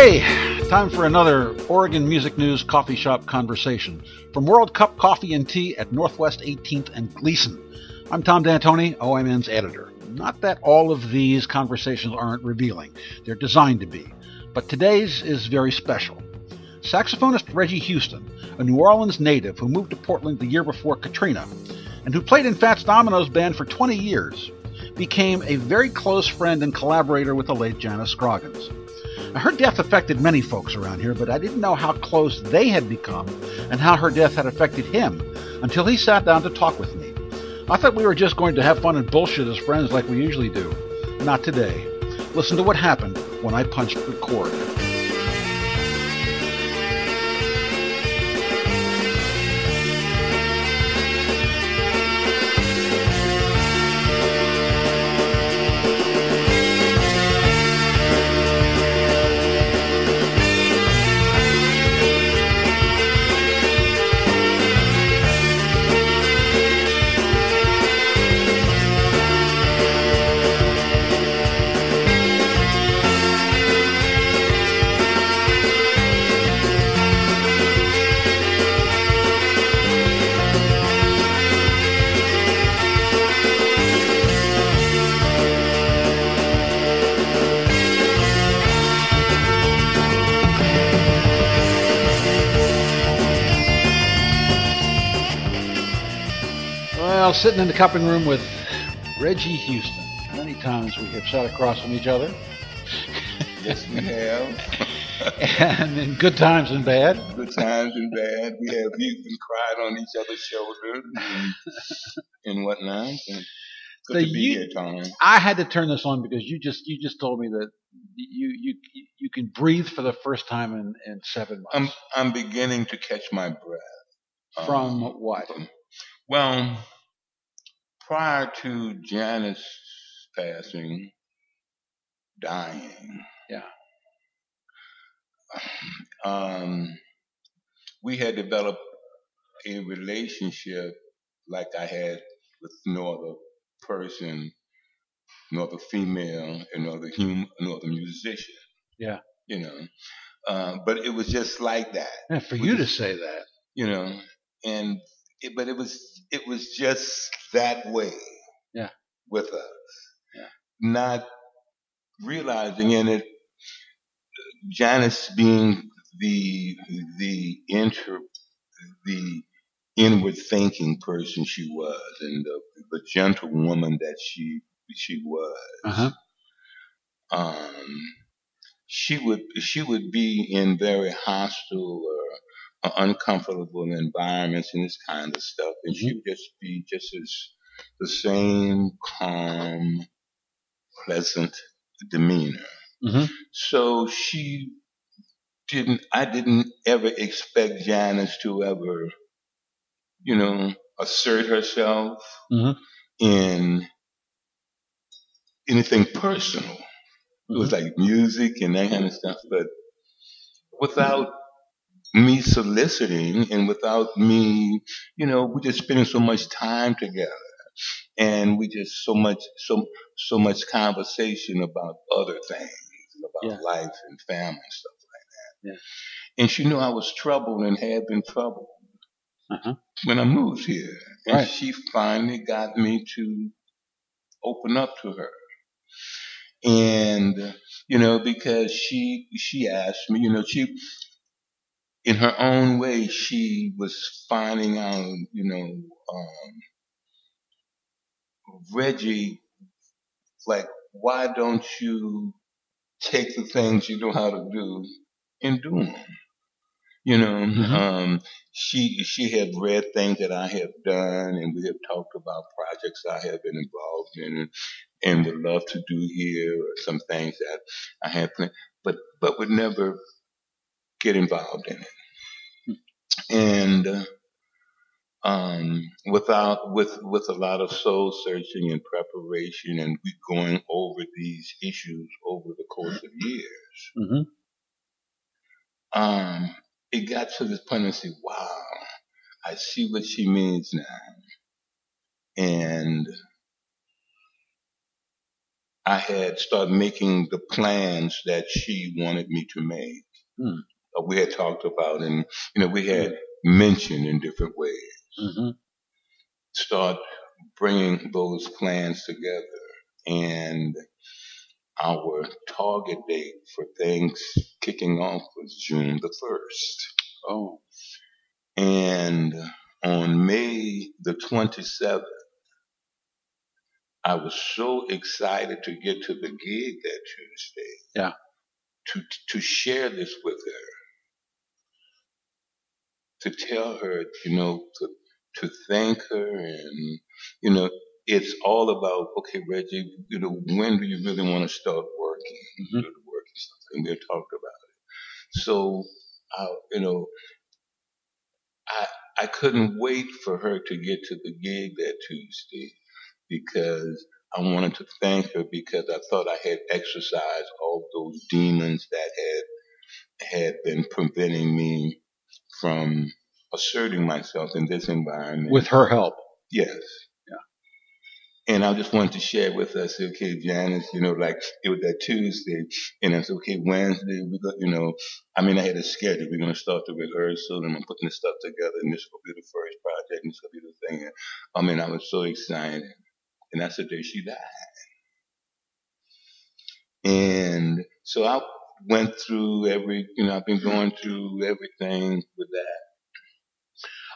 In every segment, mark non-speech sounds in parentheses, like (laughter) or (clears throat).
Okay, time for another Oregon Music News coffee shop conversation from World Cup Coffee and Tea at Northwest 18th and Glisan. I'm Tom D'Antoni, OMN's editor. Not that all of these conversations aren't revealing, they're designed to be. But today's is very special. Saxophonist Reggie Houston, a New Orleans native who moved to Portland the year before Katrina, and who played in Fats Domino's band for 20 years, became a very close friend and collaborator with the late Janice Scroggins. Her death affected many folks around here, but I didn't know how close they had become and how her death had affected him until he sat down to talk with me. I thought we were just going to have fun and bullshit as friends like we usually do. Not today. Listen to what happened when I punched the record. Well, sitting in the cupping room with Reggie Houston. Many times we have sat across from each other. Yes, we have. and in good times and bad. Good times and bad. We have even cried on each other's shoulders and, and whatnot. And good So to be you- here, Tom. I had to turn this on because you just you just told me that you you you can breathe for the first time in, in seven I'm months. I'm beginning to catch my breath. Um, From what? Well, prior to Janice passing, dying. Yeah. Um, we had developed a relationship like I had with no other person, no other female, and no other human, no other musician. Yeah. You know, uh, but it was just like that for you to say that. you know, and it, but it was it was just that way. Yeah. With us. Yeah. Not realizing in it, Janice being the the inter the inward thinking person she was, and the, the gentle woman that she she was Uh-huh. um, she would she would be in very hostile or uncomfortable environments and this kind of stuff, and she would just be just as the same calm, pleasant demeanor. Mhm. So she didn't. I didn't ever expect Janice to ever, you know, assert herself Mhm. in anything personal. It was like music and that kind of stuff, but without me soliciting and without me, you know, we just spending so much time together, and we just so much, so so much conversation about other things, about Yeah. life and family and stuff like that. Yeah. And she knew I was troubled and had been troubled Uh-huh. when I moved here, and Right. she finally got me to open up to her and you know because she she asked me you know she in her own way she was finding out you know um reggie like why don't you take the things you know how to do and do them you know Mhm. um she she had read things that i have done and we have talked about projects i have been involved in and, and would love to do here or some things that i had planned but but would never get involved in it and um without with with a lot of soul searching and preparation and we going over these issues over the course of years Mhm. um, it got to this point and I said, wow, I see what she means now. And I had started making the plans that she wanted me to make. Hmm. Uh, we had talked about, and you know, we had mentioned in different ways. Mm-hmm. Start bringing those plans together, and our target date for things kicking off was June the first. Oh. And on May the 27th, I was so excited to get to the gig that Tuesday. Yeah. To, to share this with her. To tell her, you know, to, to thank her and, you know, it's all about, okay, Reggie, you know, when do you really want to start working? Mhm. Do the work and stuff. And we talked about it. So, uh, you know, I, I couldn't wait for her to get to the gig that Tuesday because I wanted to thank her because I thought I had exercised all those demons that had had been preventing me from asserting myself in this environment. With her help. yes. And I just wanted to share with us, okay, Janice, you know, like it was that Tuesday, and I said, okay, Wednesday, we got, you know, I mean, I had a schedule. We're going to start the rehearsal, and I'm putting this stuff together, and this will be the first project, and this will be the thing. And, I mean, I was so excited. And that's the day she died. And so I went through every, you know, I've been going through everything with that.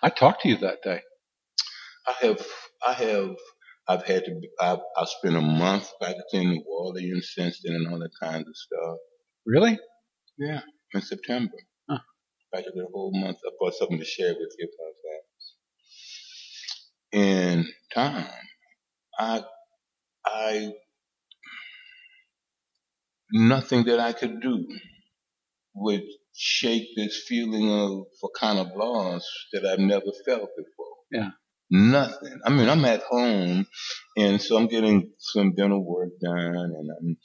I talked to you that day. I have, I have, I've had to, I've, I've spent a month back in New Orleans since then and all that kinds of stuff. Really? Yeah, in September. Huh. Back a whole month. I brought something to share with you about that. And Tom, I, I, nothing that I could do would shake this feeling of a kind of loss that I've never felt before. Yeah. Nothing. I mean, I'm at home, and so I'm getting some dental work done, and I'm,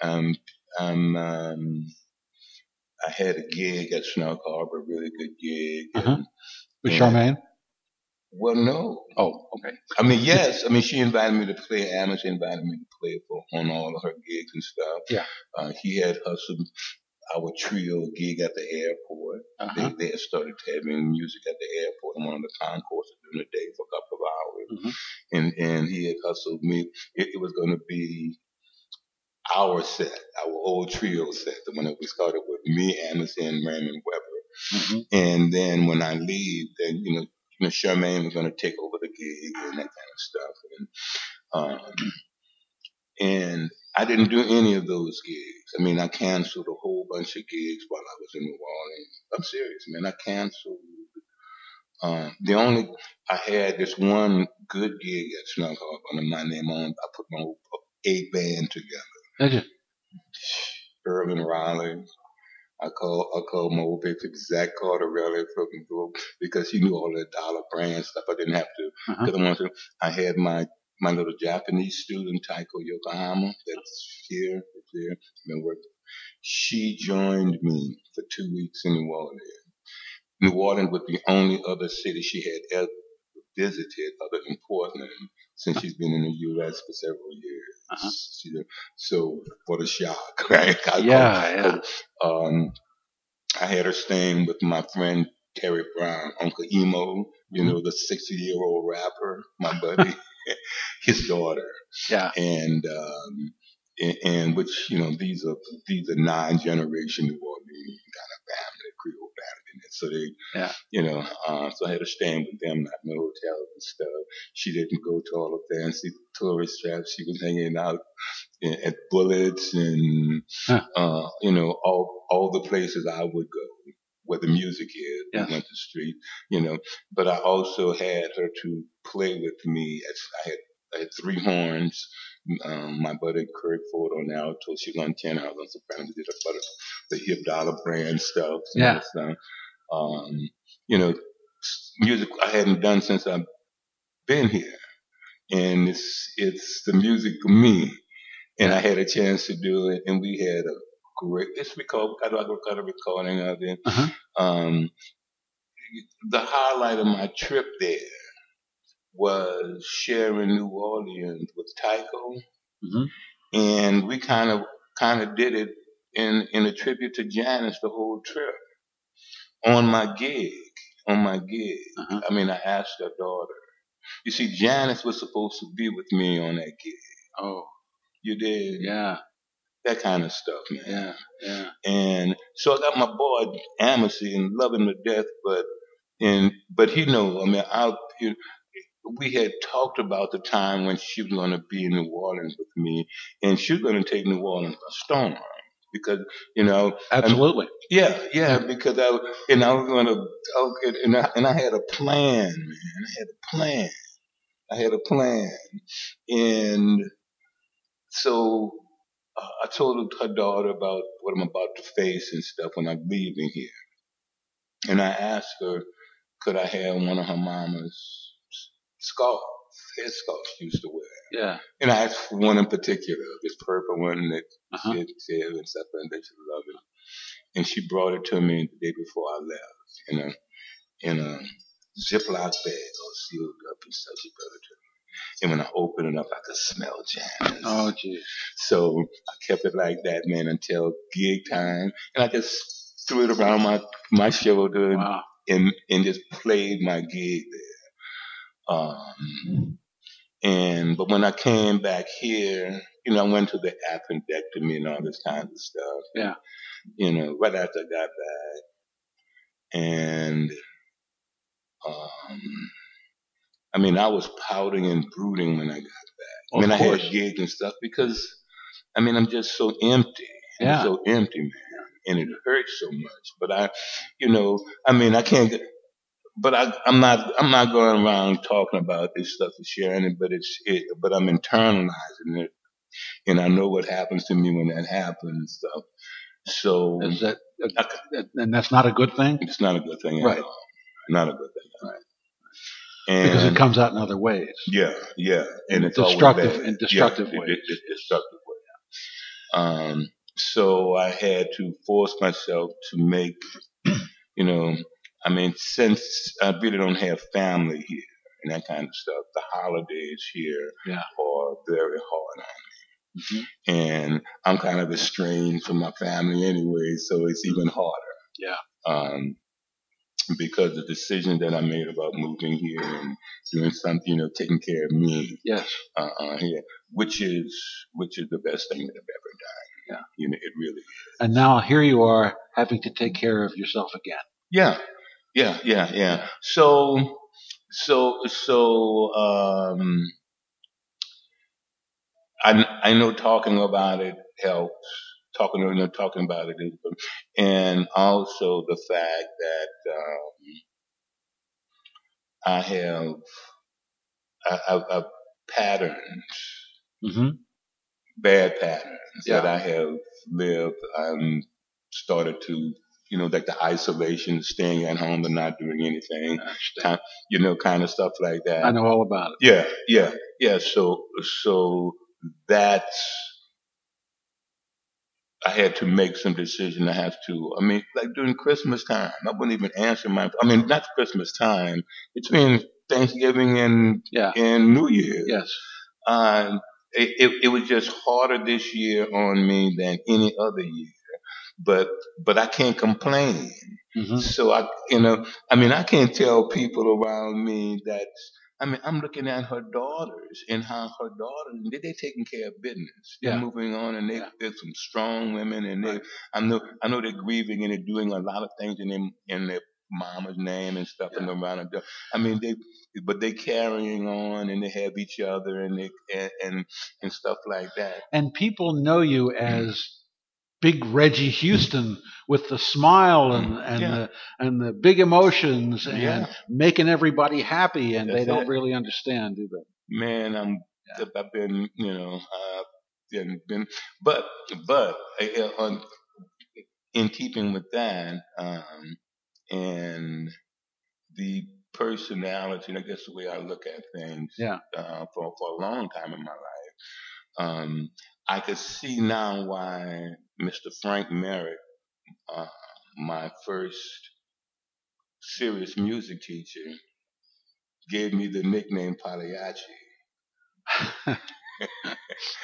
I'm, I'm, um, I had a gig at Snug Harbor, a really good gig. Uh-huh. and- With Charmaine? Well, no, Oh, okay. I mean, yes. I mean, she invited me to play. Amos invited me to play for on all of her gigs and stuff. Yeah. Uh, he had hustled our trio gig at the airport. Uh-huh. They, they had started having music at the airport on one of the concourses during the day for a couple of hours. Mhm. And and he had hustled me. It, it was going to be our set, our old trio set, the one that we started with me, Amos, and Raymond Weber. Mhm. And then when I leave, then you know, you know Charmaine was going to take over the gig and that kind of stuff. And um, and I didn't do any of those gigs. I mean, I canceled a whole bunch of gigs while I was in New Orleans. I'm serious, man. I canceled. Um, the only I had this one good gig at Snug Harbor under my name on. I put my whole eight band together. Did you? Herlin Riley. I called I called my old basic Zach Carterelli from because he knew all the Dollar Brand stuff. I didn't have to Uh-huh. because I wanted to. I had my my little Japanese student Taiko Yokohama that's here, that's here, been working. She joined me for two weeks in New Orleans. New Orleans was the only other city she had ever visited other than Portland since she's been in the U.S. for several years. Uh-huh. She- so what a shock, (laughs) right? I Yeah, yeah. um, I had her staying with my friend Terry Brown, Uncle Emo, you know, the 60 year old rapper, my buddy, (laughs) (laughs) his daughter. Yeah. And, um, and, and which, you know, these are, these are nine generation New Orleans kind of Creole in it. So they, Yeah. you know, uh, so I had to stand with them, not in the hotel and stuff. She didn't go to all the fancy tourist traps. She was hanging out in, at Bullets and, Huh. uh, you know, all, all the places I would go where the music is. Yeah. We went to the street, you know, but I also had her to play with me. I had, I had three horns. Um, my buddy Kurt Ford on alto, she was on tenor, I was on soprano. We did a lot of the hip Dollar Brand stuff. and Yeah. stuff. Um, you know, music I hadn't done since I've been here, and it's it's the music for me. And I had a chance to do it, and we had a great. It's record. I got a recording of it. Uh-huh. Um, the highlight of my trip there was sharing New Orleans with Tycho Mhm. and we kind of kind of did it in in a tribute to Janice the whole trip on my gig on my gig. Uh-huh. I mean, I asked her daughter. You see, Janice was supposed to be with me on that gig. Oh, You did yeah, that kind of stuff, man. yeah, yeah. And so I got my boy Amity and love him to death, but and but he know, I mean, I you, we had talked about the time when she was going to be in New Orleans with me, and she was going to take New Orleans by storm because you know, Absolutely. yeah, yeah, because I and I was going to, and I, and I had a plan, man, I had a plan, I had a plan, and so uh, I told her daughter about what I'm about to face and stuff when I'm leaving here. And I asked her, could I have one of her mama's scarves, head scarves used to wear. Yeah. And I asked for one in particular, this purple one that Uh-huh. she had said and stuff and that she loved it. And she brought it to me the day before I left, you know, in a Ziploc bag all sealed up and stuff. She brought it to me. And when I opened it up, I could smell Janice. Oh, geez. So I kept it like that, man, until gig time. And I just threw it around my, my shoulder Wow. and, and just played my gig there. Um, and, but when I came back here, you know, I went to the appendectomy and all this kind of stuff. Yeah. You know, right after I got back. And, um, I mean, I was pouting and brooding when I got back. I Of mean, I course. had gigs and stuff because, I mean, I'm just so empty. I'm Yeah. so empty, man. And it hurts so much. But I, you know, I mean, I can't get, but I, I'm not, I'm not going around talking about this stuff and sharing it, but it's, it, but I'm internalizing it. And I know what happens to me when that happens and stuff. So Is that, and that's not a good thing it's not a good thing at Right. all. Not a good thing. Right. And because it comes out in other ways. yeah, yeah, and it's Destructive- and destructive yeah, ways. it- it- destructive way. Um, so I had to force myself to make, you know, I mean, since I really don't have family here and that kind of stuff, the holidays here Yeah. are very hard on me, and I'm kind of estranged from my family anyway, so it's even harder. Yeah. Um, because the decision that I made about moving here and doing something, you know, taking care of me, Yes. uh, uh, here, which is which is the best thing that I've ever done. Yeah. you know, it really. is. And now here you are having to take care of yourself again. Yeah, yeah, yeah, yeah. So, so, so, um, I I know talking about it helps. Talking, you know, talking about it, and also the fact that um, I have I, I, I patterns Mm-hmm. bad patterns that I have lived. I'm started to, you know, like the isolation, staying at home and not doing anything, you know, kind of stuff like that. I know all about it. Yeah, yeah, yeah. So, so that's, I had to make some decision. I have to, I mean, like during Christmas time, I wouldn't even answer my, I mean, not Christmas time, between Thanksgiving and, Yeah. and New Year. Yes. Um, it, it, it was just harder this year on me than any other year. But but I can't complain. hmm So I you know I mean I can't tell people around me that I mean I'm looking at her daughters and how her daughters they they taking care of business. They're Yeah. moving on and they Yeah. they're some strong women and they. I know I know they're grieving and they're doing a lot of things in them in their mama's name and stuff and around and I mean they but they carrying on and they have each other and they and and, and stuff like that. And people know you as Big Reggie Houston with the smile and, and Yeah. the and the big emotions and Yeah. making everybody happy, and they don't it. really understand, do they? man, I'm I've been you know uh, been, been but but uh, on in keeping with that um, and the personality and I guess the way I look at things Yeah. uh, for for a long time in my life um, I could see now why Mr. Frank Merritt uh, my first serious music teacher gave me the nickname Pagliacci (laughs)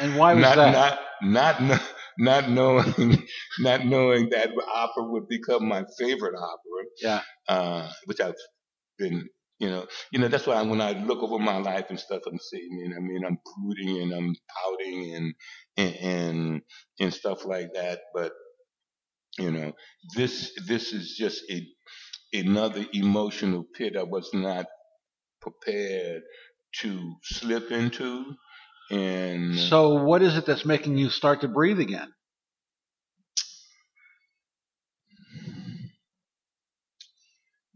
and why was not, that? Not, not, not knowing, (laughs) not knowing that opera would become my favorite opera. Yeah. Uh, which I've been, you know, you know, that's why when I look over my life and stuff, I'm you know, I mean, I'm brooding and I'm pouting and, and, and, and stuff like that. But, you know, this, this is just a, another emotional pit I was not prepared to slip into. And So, what is it that's making you start to breathe again?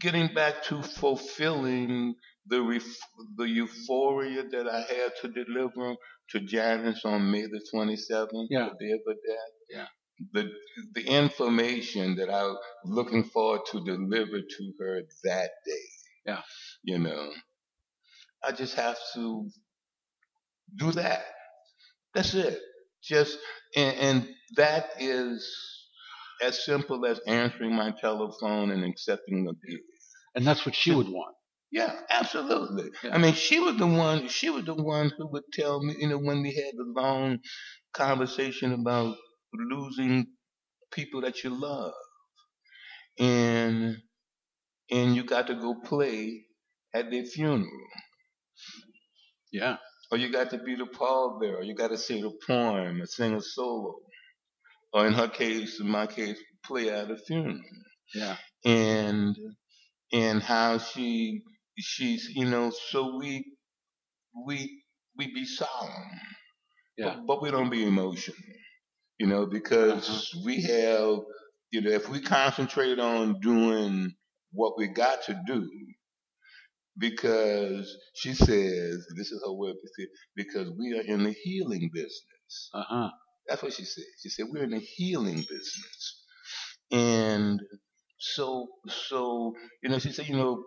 Getting back to fulfilling the ref- the euphoria that I had to deliver to Janice on May the 27th, Yeah. the day of her death. Yeah. The the information that I was looking forward to deliver to her that day. Yeah. You know, I just have to do that. That's it. Just and, and that is as simple as answering my telephone and accepting the bill. And that's what she would want. Yeah, absolutely. Yeah. I mean, she was the one. She was the one who would tell me, you know, when we had the long conversation about losing people that you love, and and you got to go play at their funeral, Yeah. or you got to be the pallbearer, you got to say the poem, or sing a solo, or in her case, in my case, play at a funeral. Yeah. and and how she she's you know so we we we be solemn Yeah. but, but we don't be emotional you know because Uh-huh. we have you know if we concentrate on doing what we got to do because she says this is her word because we are in the healing business Uh huh. That's what she said. She said we're in the healing business, and so so you know she said you know,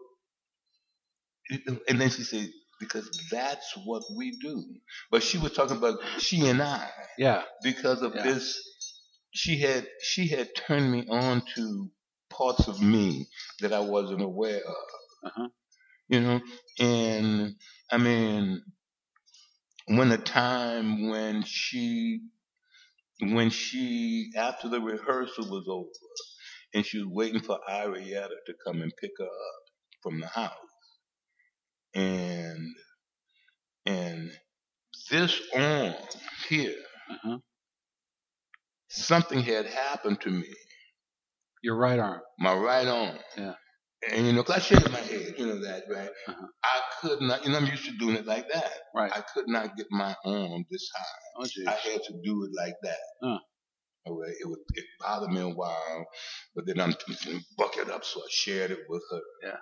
and then she said because that's what we do. But she was talking about she and I Yeah. because of Yeah. this. She had she had turned me on to parts of me that I wasn't aware of. Uh-huh. You know, and I mean, when the time when she when she after the rehearsal was over and she was waiting for Arietta to come and pick her up from the house and and this arm here Uh huh. something had happened to me Your right arm. my right arm Yeah. And you know, cause I shake my head you know that right Uh-huh. I could not you know I'm used to doing it like that Right. I could not get my arm this high Oh. I had to do it like that. Huh. Okay, it would it bothered me a while, but then I'm buck it up, so I shared it with her. Yeah.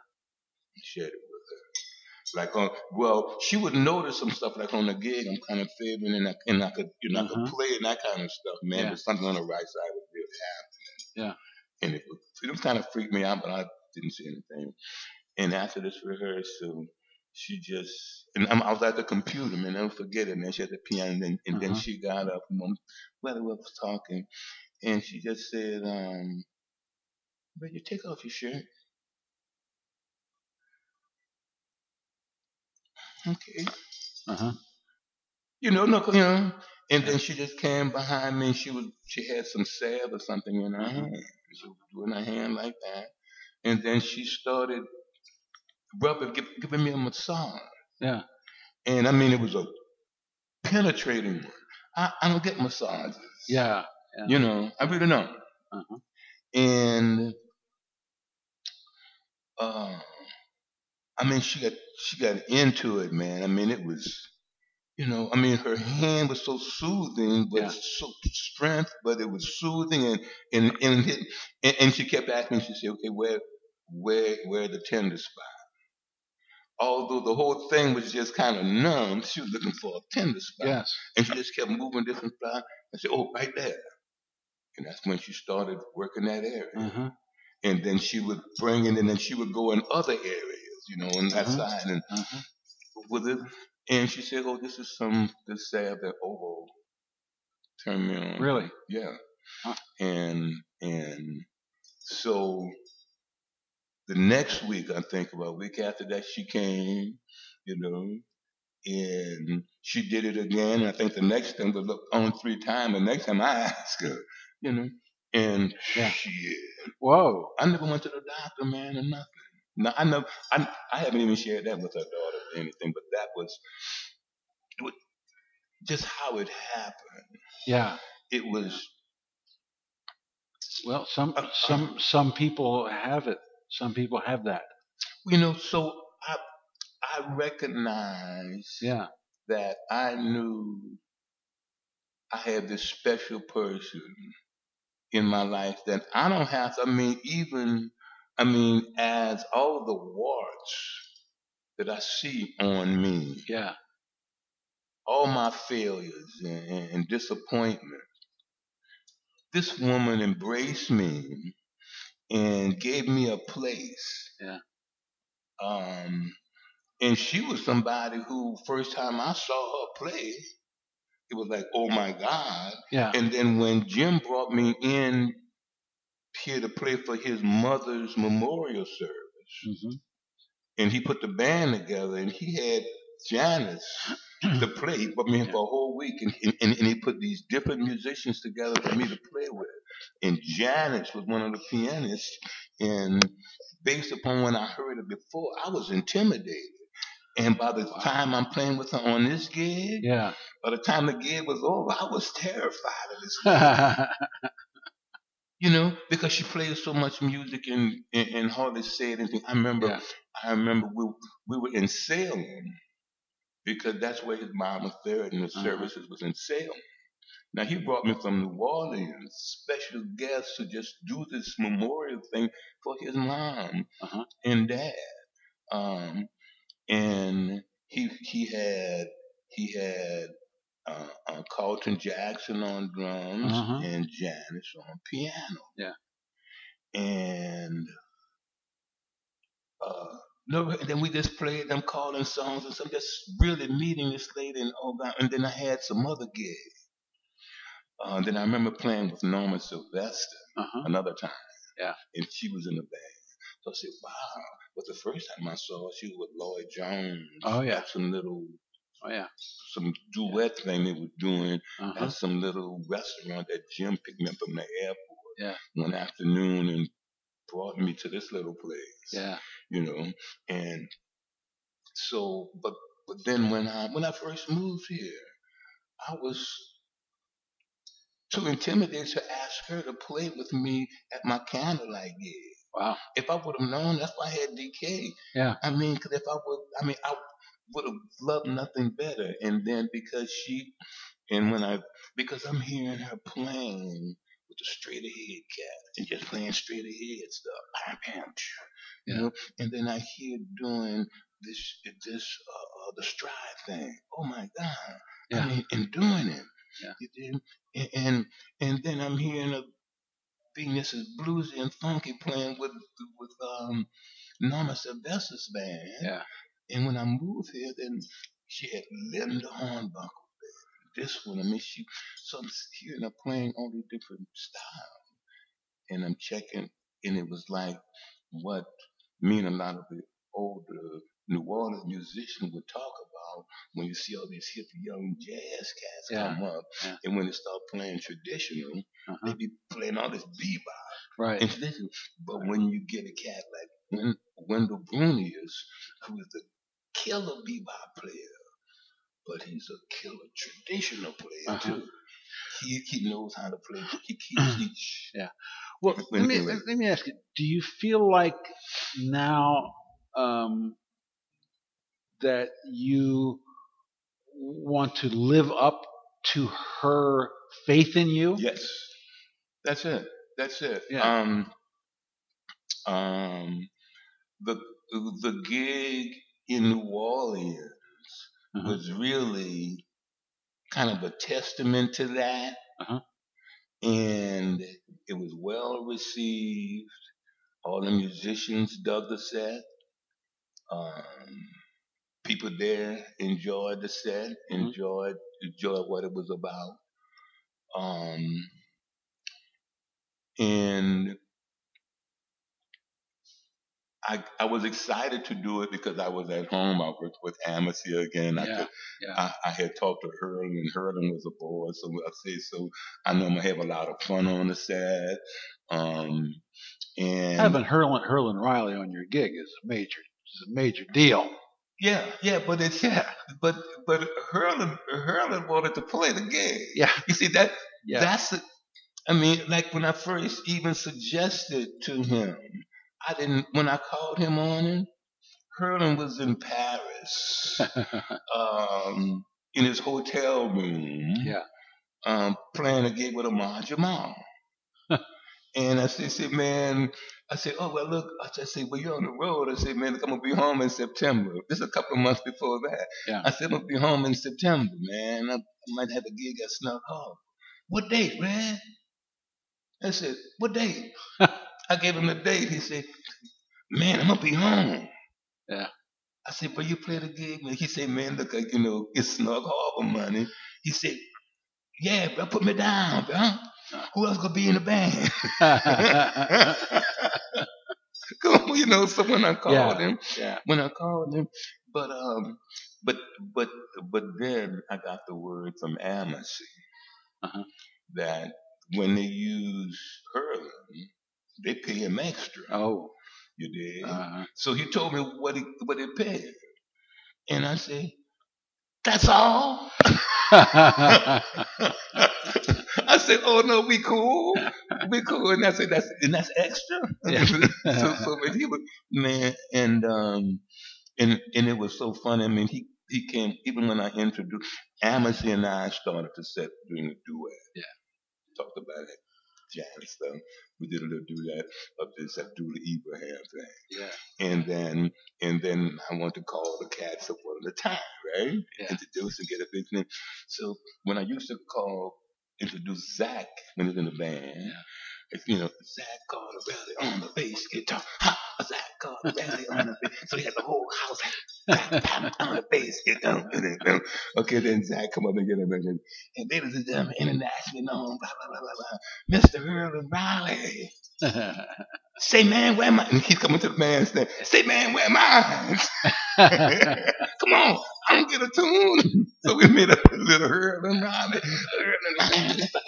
shared it with her. Like on, well, she would notice some stuff like on the gig. I'm kind of favoring, and I and I could you know I Uh-huh. could play and that kind of stuff. Man, Yeah. but something on the right side was really happening. Yeah. and it it kind of freaked me out, but I didn't say anything. And after this rehearsal, she just and I'm, I was at the computer, man. I'll forget it, man. She had the piano, and then, and Uh-huh. she got up, and well, we was talking, and she just said, um, "But you take off your shirt." Okay, Uh huh. you know, no, you know. And then she just came behind me, and she was she had some salve or something in her hand. She was doing her hand like that, and then she started rubbing, give, giving me a massage. Yeah. And I mean, it was a penetrating one. I, I don't get massages. Yeah. You know, I really don't. Uh-huh. And uh, I mean, she got she got into it, man. I mean, it was, you know, I mean, her hand was so soothing, but Yeah. so strength, but it was soothing, and and and, hit, and and she kept asking. She said, "Okay, where where where the tender spot?" Although the whole thing was just kind of numb, she was looking for a tender spot. Yes. And she just kept moving different spots. I said, oh, right there. And that's when she started working that area. Huh. And then she would bring it, and then she would go in other areas, you know, on that Mhm. side. And Uh huh. with it, and she said, oh, this is some, this salve that oh, turned me on. Really? Yeah. Huh. And, and so the next week, I think about a week after that, she came, you know, and she did it again. And I think the next time we look on three times. The next time I (laughs) asked her, you know, and Yeah. shit, Whoa. I never went to the doctor, man, or nothing. No, I know. I, I haven't even shared that with her daughter or anything, but that was, it was just how it happened. Yeah. It was Well, some Uh, uh. some some people have it. Some people have that. you know, so I I recognize Yeah. that I knew I had this special person in my life that I don't have to, I mean, even, I mean, as all the warts that I see on me, Yeah. all my failures and, and, disappointment, this woman embraced me and gave me a place. Yeah. Um, and she was somebody who, first time I saw her play, it was like, oh my God. Yeah. And then when Jim brought me in here to play for his mother's memorial service, hmm and he put the band together, and he had Janice to (clears throat) play. Put me Yeah. for a whole week, and, and, and he put these different musicians together for me to play with. And Janice was one of the pianists, and based upon when I heard it before, I was intimidated. And by the Wow. time I'm playing with her on this gig, Yeah. by the time the gig was over, I was terrified of this. (laughs) you know, because she played so much music and, and, and hardly said anything. I remember, I remember we we were in Salem because that's where his mom was there and the Uh-huh. services was in Salem. Now he brought me from New Orleans, special guests to just do this memorial thing for his mom Uh-huh. and dad. Um, and he he had he had uh, uh, Carlton Jackson on drums Uh-huh. and Janice on piano. Yeah. And uh, no, then we just played them calling songs and some just really meeting this lady and all that. And then I had some other gigs. Uh, then I remember playing with Norman Sylvester Uh-huh. another time. Yeah. And she was in the band. So I said, wow. But the first time I saw her, she was with Lloyd Jones. Oh, yeah. Some little, Oh yeah. some duet thing they were doing Uh-huh. at some little restaurant that Jim picked me up from the airport Yeah. one afternoon and brought me to this little place. Yeah. You know, and so, but but then when I when I first moved here, I was too intimidated to ask her to play with me at my candlelight gig. Wow. If I would have known, that's why I had DK. Yeah. I mean, because if I would, I mean, I would have loved nothing better. And then because she, and when I, because I'm hearing her playing with the straight ahead cat and just playing straight ahead stuff, bam, bam, you Yeah. know, and then I hear doing this, this, uh, uh, the stride thing. Oh my God. Yeah. I mean, and doing it. Yeah. And, and, and then I'm hearing a being this is bluesy and funky playing with, with, um, Norma Sylvester's band. Yeah. And when I moved here, then she had Linda Hornbuckle. This one, I mean, she, so I'm hearing her playing all these different styles. And I'm checking, and it was like what me and a lot of the older New Orleans musicians would talk about when you see all these hip young jazz cats Yeah, come up. yeah. And when they start playing traditional, Uh-huh. they be playing all this bebop Right. and traditional. But when you get a cat like Wen- Wendell Brunious, who is a killer bebop player, but he's a killer traditional player Uh-huh. too. He he knows how to play. He (clears throat) keeps each. Yeah. Well, let me let me ask you: Do you feel like now um, that you want to live up to her faith in you? Yes, that's it. That's it. Yeah. Um, um, the the gig in New Orleans Uh-huh. was really kind of a testament to that. Uh-huh. And it was well received. All the musicians dug the set. Um, people there enjoyed the set, Mhm. enjoyed enjoyed what it was about. Um, and I, I was excited to do it because I was at home. I worked with Amasa again. I, Yeah, could, yeah. I, I had talked to Herlin, and Herlin was a boy. So I say, so I know I'm gonna have a lot of fun on the set. Um, and Having Herlin Herlin Riley on your gig is a major is a major deal. yeah, yeah, but it's Yeah, but but Herlin Herlin wanted to play the game. yeah, You see that yeah. that's the, I mean, like when I first even suggested to him, I didn't when I called him on it. Herlin was in Paris, (laughs) um, in his hotel room, yeah. um, playing a gig with Ahmad Jamal. (laughs) and I said, said, man, I said, oh well, look, I just said, well, you're on the road. I said, man, look, I'm gonna be home in September. This is a couple of months before that. Yeah. I said, I'm gonna be home in September, man. I, I might have a gig at Snug Hall. What date, man? I said, what date? (laughs) I gave him the date. He said, man, I'm gonna be home. Yeah. I said, but you play the gig, man. He said, man, look, like, you know, it's Snug Harbor money. He said, yeah, bro, put me down, bro. Who else gonna be in the band? (laughs) (laughs) Come you know. So when I called Yeah. him, yeah. when I called him, but um, but but but then I got the word from Amnesty Uh-huh. that when they use Herlin, they pay him extra. Oh. You did. Uh, so he told me what he what he paid, and I said, "That's all." (laughs) I said, "Oh no, we cool, we cool." And I said, "That's and that's extra." Yeah. (laughs) so, so but he was man, and um, and and it was so funny. I mean, he he came even when I introduced Amity and I started to set doing a duet. Yeah. talked about it, jazz stuff. We did a little duet of this Abdullah Ibrahim thing, yeah. and then and then I want to call the cats up one at a time, right? Yeah. Introduce and get a big name. So when I used to call introduce Zach when he was in the band. Yeah. You know, Zach Carterelli on the bass guitar. Ha! Zach Carterelli on the bass. So he had the whole house. Zach Patton on the bass guitar. Um, okay, then Zach come up and get him and, and ladies and gentlemen, mm-hmm. internationally known, blah, blah, blah, blah, blah. Mr. Herlin Riley. Say, man, where my... And he's coming to the bandstand. Say, man, where mine? (laughs) Come on, I don't get a tune. So we made a little Riley. Herlin Riley.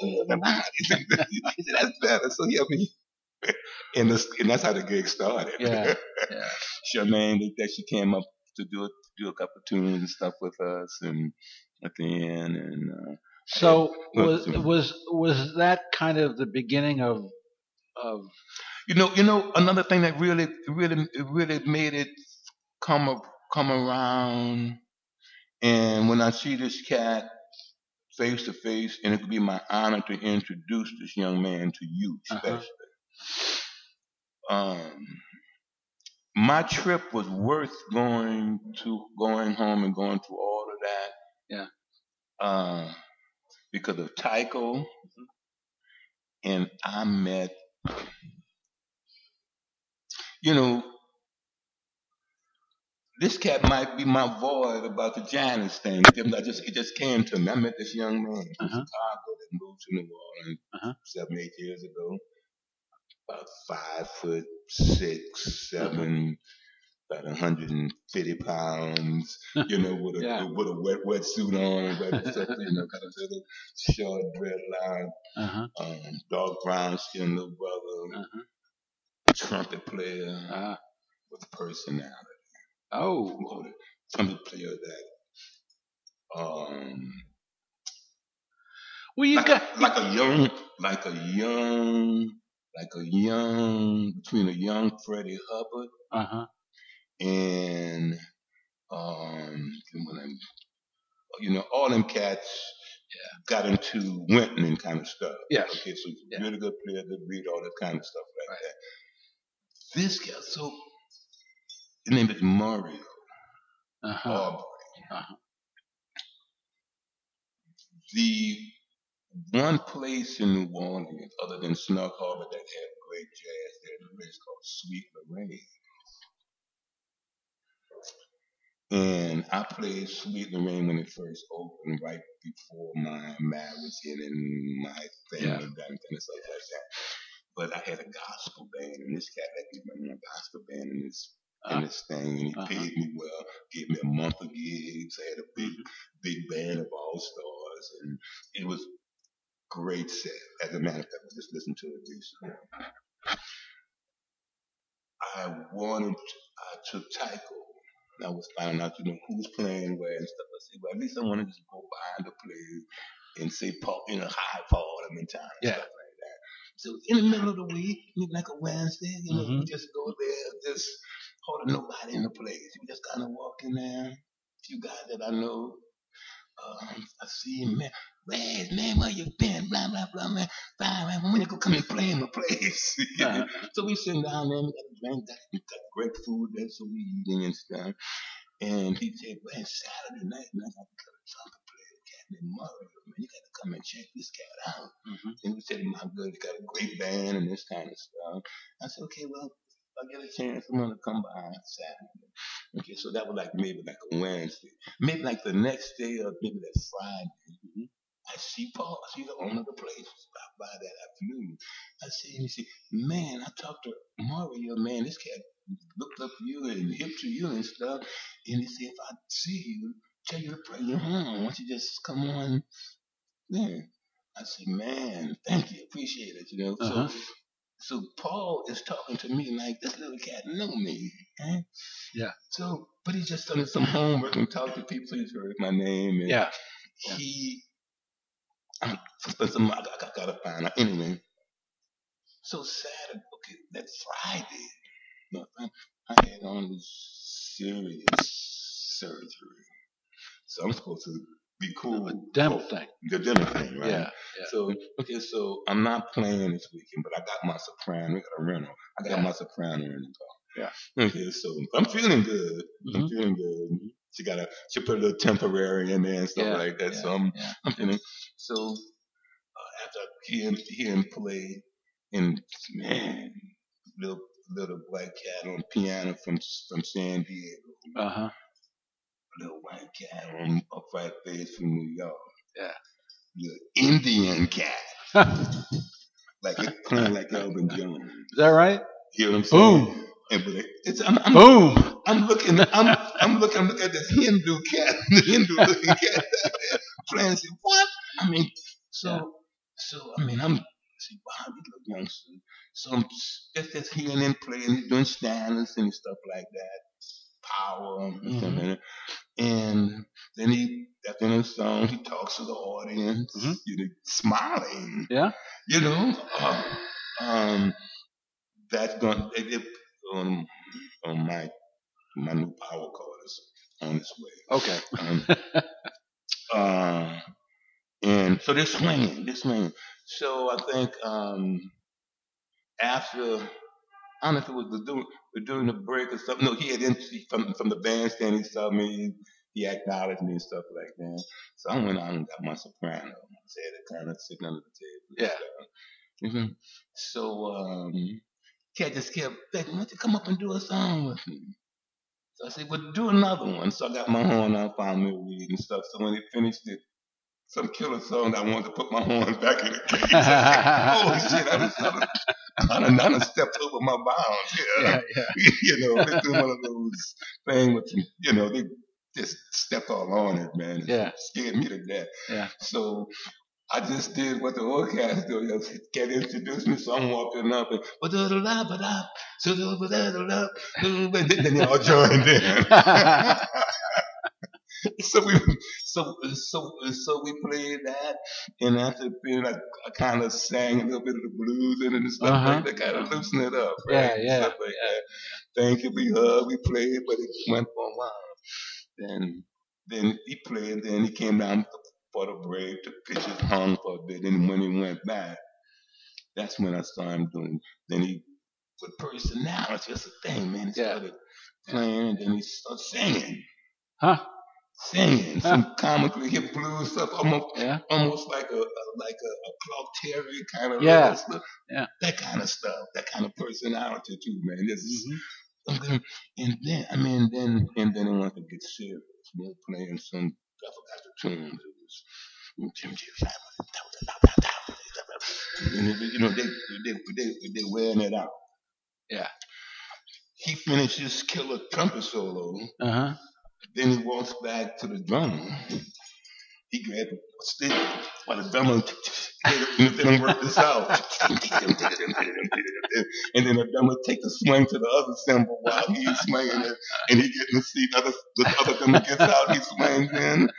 Herlin Riley. He said, that's better. So yeah, I mean, (laughs) and, this, and that's how the gig started. Yeah, yeah. (laughs) Charmaine, that- that she came up to do it, do a couple tunes and stuff with us, and at the end, and uh, so Well, was was was that kind of the beginning of of you know, you know, another thing that really, really, really made it come a- come around, and when I see this cat face to face, and it would be my honor to introduce this young man to you, Uh-huh. Um, my trip was worth going to going home and going through all of that. Yeah. Uh, because of Tycho, and I met, you know, this cat might be my void about the Giants thing. I just it just came to me. I met this young man from Uh-huh. Chicago that moved to New Orleans Uh-huh. seven, eight years ago. About five foot six, seven, about 150 pounds. (laughs) You know, with a Yeah. with a wet wetsuit on, and wet stuff, you know, kind of little short dreadlock, uh-huh, um, dark brown skin, little brother, uh-huh. trumpet player Uh, with personality. oh trumpet player that um well you like, got like a young like a young like a young between a young Freddie Hubbard uh-huh and um you know all them cats got into Wynton and kind of stuff. Yes. Okay, so Yeah. really good player, good read, all that kind of stuff like Right. that. This guy, so his name is Mario uh-huh Aubrey. Uh-huh. The one place in New Orleans, other than Snug Harbor, that had great jazz, there's a place called Sweet Lorraine. And I played Sweet Lorraine when it first opened, right before my marriage and in my family Yeah. and that of stuff like that. but I had a gospel band, and this cat let me run a gospel band in this in this thing, and he Uh-huh. paid me well, gave me a month of gigs. I had a big, big band of all stars, and it was great set. As a matter of fact, just listen to it. This. I wanted, I took Tycho. I was finding out, you know, who was playing where and stuff. I said, well, at least I want to just go behind the place and say, Paul, you know, hi, Paul, I'm in town Yeah. stuff like that. So in the middle of the week, like a Wednesday, you know, Mhm. we just go there, just holding nobody in the place. We just kind of walk in there. A few guys that I know. Um, I see man. Red, man, where you been? Blah, blah, blah, man. Fine, man. When you go come and play in my place? Uh-huh. (laughs) So we sitting down there, we got a drink, got, we got great food there, so we eating and stuff. And he said, man, Saturday night, man, I got to trumpet player, a cat named man. You got to come and check this cat out. Mhm. And we said, my good, he got a great band and this kind of stuff. I said, okay, well, if I get a chance, I'm going to come by on Saturday. Okay, so that was like maybe like a Wednesday. Maybe like the next day or maybe that Friday. I see Paul, I see the owner of the place stop by that afternoon. I see him, he said, man, I talked to Mario, man, this cat looked up to you and hip to you and stuff. And he said, if I see you, tell you to pray your home. Why don't you just come on there? I said, man, thank you, appreciate it, you know. Uh-huh. So, so Paul is talking to me like this little cat know me. eh? Yeah. So, but he's just done some homework and talked to people. He's heard my name and Yeah. Yeah. he. I'm, some, I, I gotta find out anyway. So Saturday, okay, that Friday, no, I, I had on this serious surgery, so I'm supposed to be cool. A dental thing. The dental thing, right? Yeah. Yeah. So okay, so I'm not playing this weekend, but I got my soprano. We got a rental. I got Yeah. my soprano in the car. Yeah. Okay, so I'm feeling good. I'm Mhm. feeling good. She got a she put a little temporary in there and stuff Yeah, like that. So I'm. I'm feeling so uh, after hearing hearing play and man, little little black cat on piano from from San Diego, Uh huh. little white cat on upright bass from New York. Yeah. Little Indian cat. (laughs) like playing like Elvin Jones. Is that right? You know what I'm saying? Boom. And it's I'm, I'm, Boom. I'm looking I'm I'm looking I'm looking at this Hindu cat, (laughs) the Hindu looking cat (laughs) playing. Say, what? I mean, so Yeah. so I mean I'm see you look young. So, I'm just just hearing him play and he's doing standards and stuff like that. Power Mhm. like. And then he after the song he talks to the audience, Mhm. you know, smiling. Yeah. You know, uh, um, that's going it, it, um, on my my new power cord is on its way. Okay. Um, (laughs) uh, and so they're swinging, they're swinging. So I think um, after I don't know if it was the doing during the break or something. No, he had in, from from the bandstand. He saw me. He acknowledged me and stuff like that. So I went out and got my soprano. I said it kind of sitting under the table. Yeah. Mhm. So um, cat just kept begging, "Why don't you come up and do a song with me?" So I said, "Well, do another one." So I got my horn out, found me a weed and stuff. So when he finished it, some killer song, I wanted to put my (laughs) horn back in the (laughs) case. I said, oh shit! I done, I done, I done, stepped over my bounds here. yeah. Yeah. (laughs) you know, they do one of those things with, you know, they just stepped all on it, man. It Yeah. scared me to death. Yeah. So I just did what the old cats do. You know, get introduced me, so I'm walking up and then they all joined in. (laughs) so we so so so we played that, and after being like I kind of sang a little bit of the blues it and stuff Uh-huh. like that, kind of loosen it up, Yeah, right? yeah, Stuff like that. Thank you, we hugged, we played, but it went for a while. Then then he played, then he came down for the break, the pitches hung for a bit, and when he went back, that's when I saw him doing. Then he with personality, that's the thing, man. He Yeah. started playing, and then he started singing Huh? Singing (laughs) some comically hip blues stuff, almost Yeah. almost like a, a like a, a Clark Terry kind of Yeah. stuff. Yeah. That kind of stuff, that kind of personality too, man. This is Mhm. And then I mean, then and then it wanted to get serious. We were playing some. I forgot the tunes. It was. you know, they, they, they, they wearing it out. Yeah. He finishes killer trumpet solo. Uh huh. Then he walks back to the drummer. He grabbed a stick while the drummer (laughs) and then work this out. (laughs) and then the drummer takes a swing to the other cymbal while he's swinging it, and he gets in the seat. Other, the other drummer gets out, he swings in.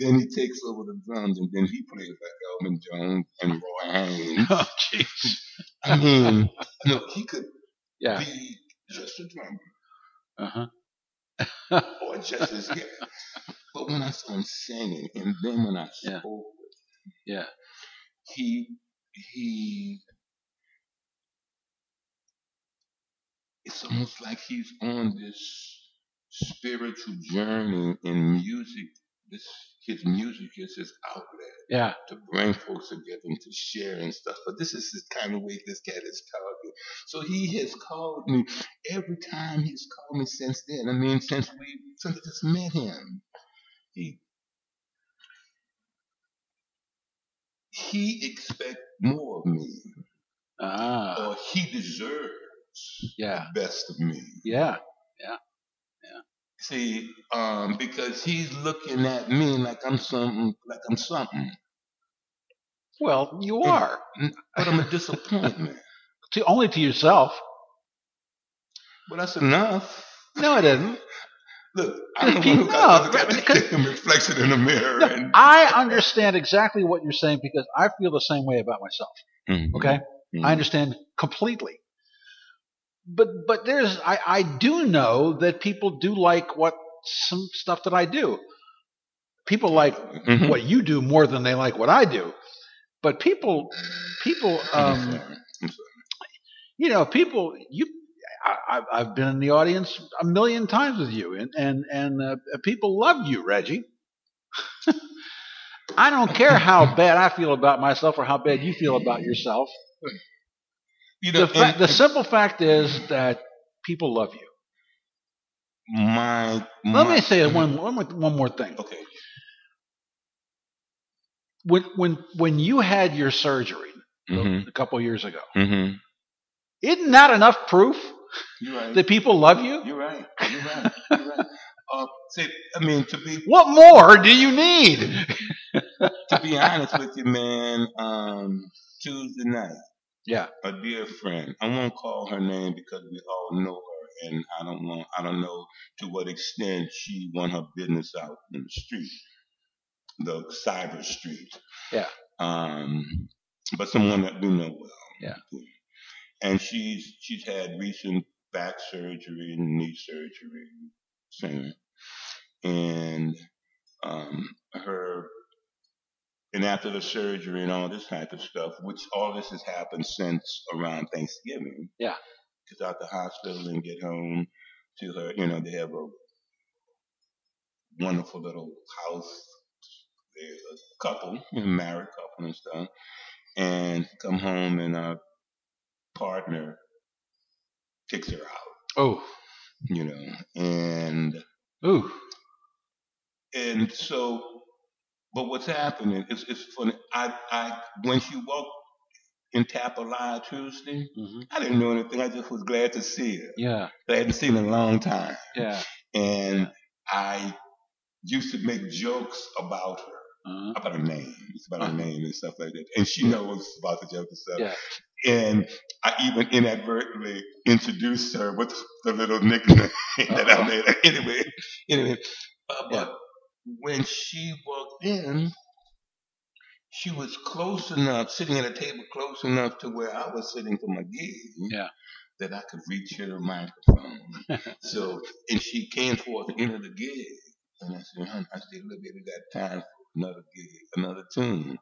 Then he takes over the drums, and then he plays like Elvin Jones and Roy Haynes. (laughs) Oh, jeez. I mean, no, he could Yeah. be just a drummer Uh huh. Oh, or just as yeah. (laughs) But when I saw him singing, and then when I Yeah. spoke, Yeah. he he it's almost like he's on this spiritual journey in music. This his music is his outlet Yeah. to bring folks together and to share and stuff. But this is the kind of way this cat is talking. So he has called me every time he's called me since then. I mean, since we since I just met him, he he expects more of me, Ah. or he deserves Yeah. the best of me. Yeah. See, um, because he's looking at me like I'm something, like I'm something, Well, you are. but I'm a disappointment. (laughs) To, only to yourself. But that's enough. No, it isn't. (laughs) Look, the People- got, no, because- (laughs) reflection in the mirror. No, and, I understand exactly what you're saying because I feel the same way about myself. Mhm. Okay, Mhm. I understand completely. But but there's I I do know that people do like what some stuff that I do. People like Mhm. what you do more than they like what I do. But people people um sorry. I'm sorry. you know people you I, I've- I've been in the audience a million times with you and and and uh, people love you Reggie. (laughs) I don't care how bad I feel about myself or how bad you feel about yourself. You The, fa- and- the simple fact is that people love you. my, Let me say one, one, more, one more thing. Okay. When, when, when you had your surgery Mhm. a couple years ago, Mhm. isn't that enough proof right. that people love you? You're right. You're right. You're right. Uh, I mean, to be What more do you need? (laughs) to be honest with you, man, um, Tuesday night, Yeah. a dear friend. I won't call her name because we all know her, and I don't want. I don't know to what extent she won her business out in the street, the cyber street. Yeah. Um, but someone that we know well. Yeah. And she's she's had recent back surgery and knee surgery, same. And um, her and after the surgery and all this type of stuff, which all this has happened since around Thanksgiving. Yeah. Because out the hospital and get home to her. You know, they have a wonderful little house. They're a couple, a married couple and stuff. And come home and our partner kicks her out, Oh. you know. And Ooh. and so but what's happening is it's funny. I I when she walked in Tampa Live Tuesday, hmm I didn't know anything. I just was glad to see her. Yeah. I hadn't seen her in a long time. Yeah. And I used to make jokes about her, Uh-huh. about her name, about her name and stuff like that. And she knows about the joke and stuff. Yeah. And I even inadvertently introduced her with the little nickname (laughs) that I made. (laughs) Anyway, anyway, uh, Yeah. but when she walked in, she was close enough, sitting at a table close enough to where I was sitting for my gig. Yeah. That I could reach her microphone. (laughs) so, and she came towards the end of the gig, and I said, "Honey, I said, look, we got time for another gig, another tune."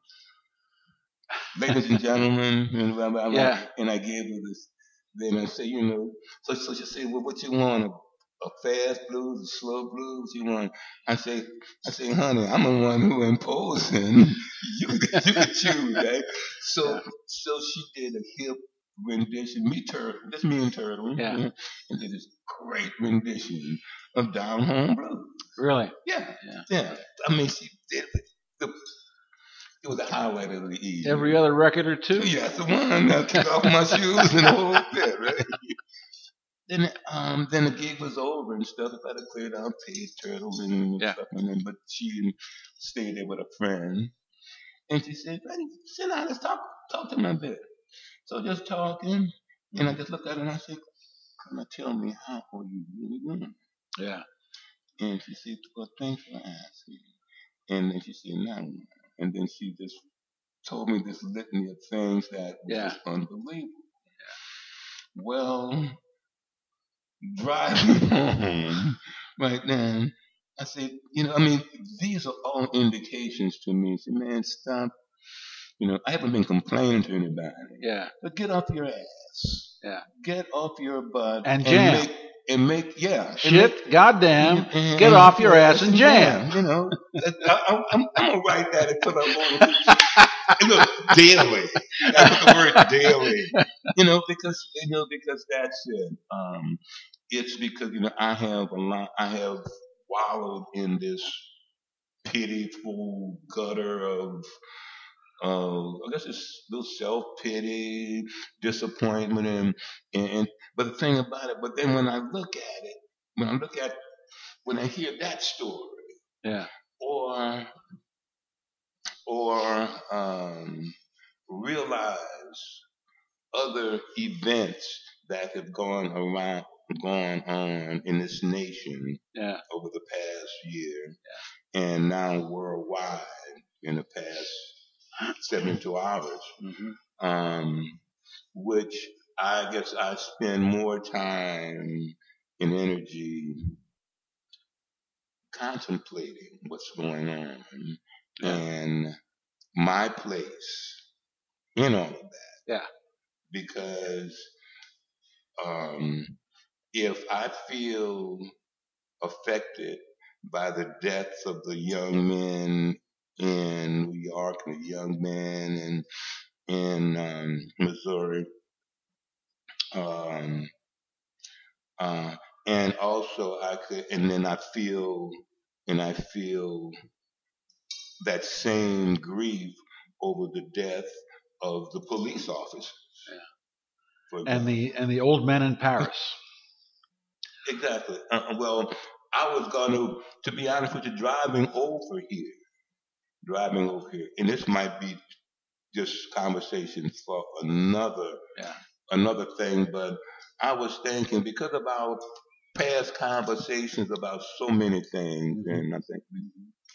Ladies and gentlemen, (laughs) and, blah, blah, blah. Yeah. and I gave her this. Then I say, you know, so, so she said, well, what you want? Fast blues, a slow blues? You want? I say, I say, honey, I'm the one who imposing. (laughs) you, you can choose, right? So, Yeah. so she did a hip rendition. Me, Turtle, just me and Turtle, Yeah. and did this great rendition of Down Home Blues. Really? Yeah, Yeah. yeah. I mean, she did it. The, it was a highlight of the evening. Every other record or two. Yeah, the one I took off my shoes and the whole bit, right? (laughs) Then, um, then the gig was over and stuff. I had to clear down paid turtle and Yeah. stuff, and then, but she stayed there with a friend, and she said, Ready, sit down, let's talk, talk to me a bit." So just talking, and I just looked at her and I said, "Come on, tell me how are you really doing?" Yeah. And she said, Well, thanks for asking. And then she said, No. And then she just told me this litany of things that was Yeah. just unbelievable. Yeah. Well, driving home right (laughs) (laughs) then, I said, You know, I mean, these are all indications to me. I said, Man, stop. You know, I haven't been complaining to anybody. Yeah. But get off your ass. Yeah. Get off your butt. And jam. make, and make, yeah. and Shit, goddamn, get off your ass and jam. You know, (laughs) I, am gonna write that and put up on and (laughs) look daily. I put the word daily. You know, because you know because that's it. Um, it's because you know I have a lot. I have wallowed in this pitiful gutter of. Uh, I guess it's a little self pity, disappointment, and, and, and but the thing about it, but then when I look at it, when I look at when I hear that story, Yeah. or or um, realize other events that have gone around, gone on in this nation Yeah. over the past year, and now worldwide in the past (clears throat) 72 hours hmm um, which I guess I spend more time and energy contemplating what's going on Yeah. My place in all of that. Yeah. Because um, if I feel affected by the deaths of the young men in New York and the young men in in um, Missouri, um, uh, and also I could, and then I feel, and I feel that same grief over the death of the police officers. Yeah. And the and the old men in Paris. (laughs) Exactly. Uh, well, I was going to, to be honest with you, driving over here, driving over here, and this might be just conversation for another, Yeah. another thing, but I was thinking because of our past conversations about so many things, Mhm. and I think we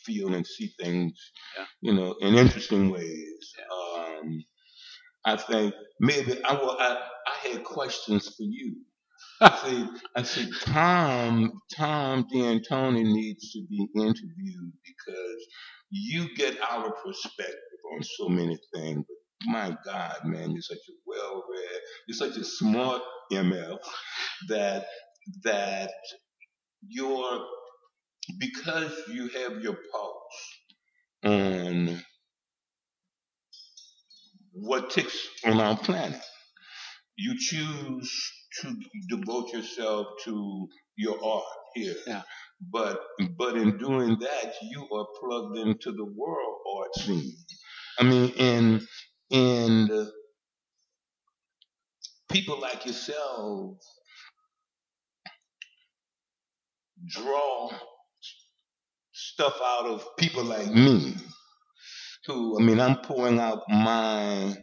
feel and see things, Yeah. you know, in interesting ways. Um, I think maybe I will. I, I had questions for you. I (laughs) said, I said, Tom, Tom D'Antoni needs to be interviewed because you get our perspective on so many things. But my God, man, you're such a well-read, you're such a smart MF that that you're because you have your pulse on what ticks on our planet. You choose to devote yourself to your art here. Yeah. But but in doing that, you are plugged into the world art scene. I mean, and and uh, people like yourself draw stuff out of people like me who I mean I'm pouring out my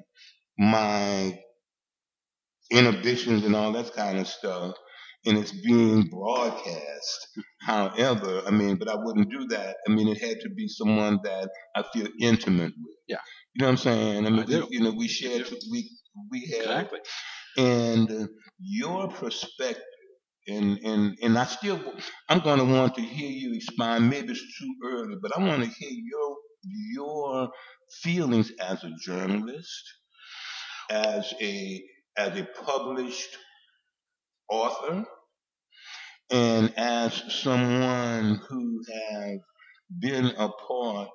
my inhibitions and all that kind of stuff and it's being broadcast. However, I mean, but I wouldn't do that. I mean, it had to be someone that I feel intimate with. Yeah. You know what I'm saying? I mean, I. You know, we shared we we have Exactly. and your perspective and and and I still I'm going to want to hear you expound maybe it's too early but I want to hear your your feelings as a journalist as a as a published author and as someone who have been a part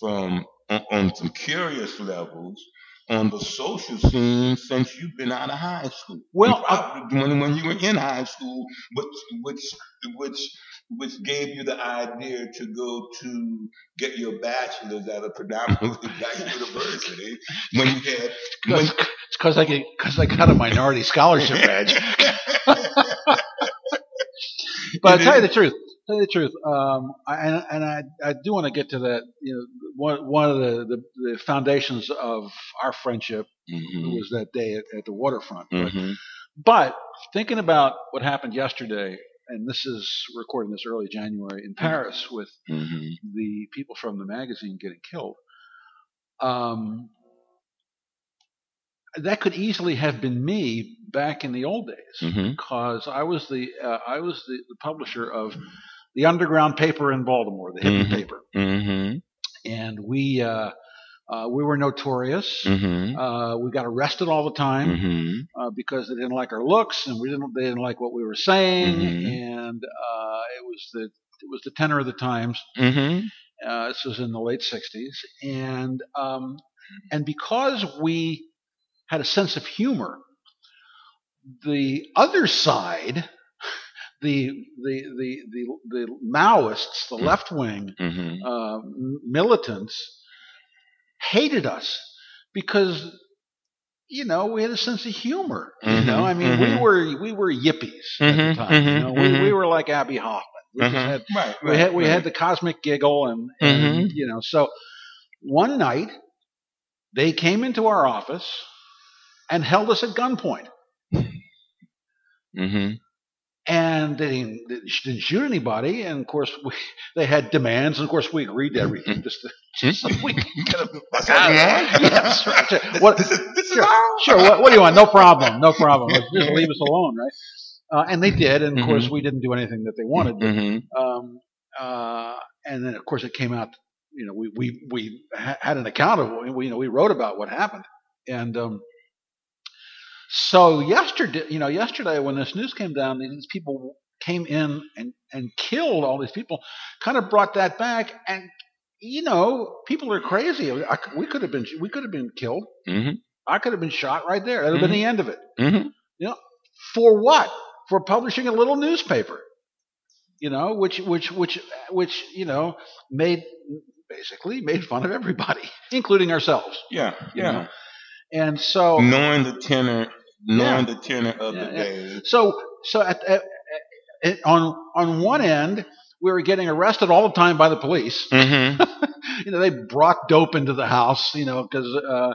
from on, on some curious levels on the social scene since you've been out of high school. Well, when when you were in high school, which which which which gave you the idea to go to get your bachelor's at a predominantly (laughs) black university when you had when, it's because I because I got a minority scholarship badge. (laughs) (laughs) but I tell you the truth, tell you the truth, um, I, and, and I, I do want to get to that. You know, one one of the, the, the foundations of our friendship Mhm, was that day at, at the waterfront. But, mhm, but thinking about what happened yesterday, and this is recording this early January in Paris with mhm, the people from the magazine getting killed. Um, that could easily have been me back in the old days mhm, because I was the uh, I was the, the publisher of the underground paper in Baltimore, the hidden Mhm. paper, mhm, and we uh, uh, we were notorious. mhm, Uh, we got arrested all the time mhm, uh, because they didn't like our looks and we didn't they didn't like what we were saying, Mhm. and uh, it was the it was the tenor of the times. mhm, Uh, this was in the late '60s, and um, and because we had a sense of humor, the other side, the the the the, the Maoists, the Mm. left wing mhm, uh, militants, hated us because you know we had a sense of humor. You Mhm, know, I mean, we mhm. were we were yippies at the Mhm, time. you mhm, know, we, we mhm. were like Abbie Hoffman. We just Mhm. had Right, we right, had we right. had the cosmic giggle and, and you know so one night they came into our office and held us at gunpoint Mhm, and they didn't, they didn't shoot anybody and of course we, they had demands and of course we agreed to everything just, to, (laughs) just so (laughs) we could (laughs) get them That's what yes, right. Sure. What, This is, this sure, all? sure what, what do you want no problem no problem just leave us alone right uh, and they did and of Mhm. course we didn't do anything that they wanted Mhm, um, uh, and then of course it came out. You know, we we we ha- had an account of we you know we wrote about what happened, and um, so yesterday, you know, yesterday when this news came down, these people came in and and killed all these people, kind of brought that back, and you know, people are crazy. I, we could have been we could have been killed. mhm, I could have been shot right there. That would have been the end of it. mhm. You know, for what? For publishing a little newspaper, you know, which which which which you know made basically made fun of everybody, (laughs) including ourselves. Yeah, You yeah. know? And so Knowing the tenor, knowing Yeah. the tenor of Yeah, the day. so so at, at, at on on one end we were getting arrested all the time by the police. Mhm, (laughs) you know, they brought dope into the house, you know, because uh,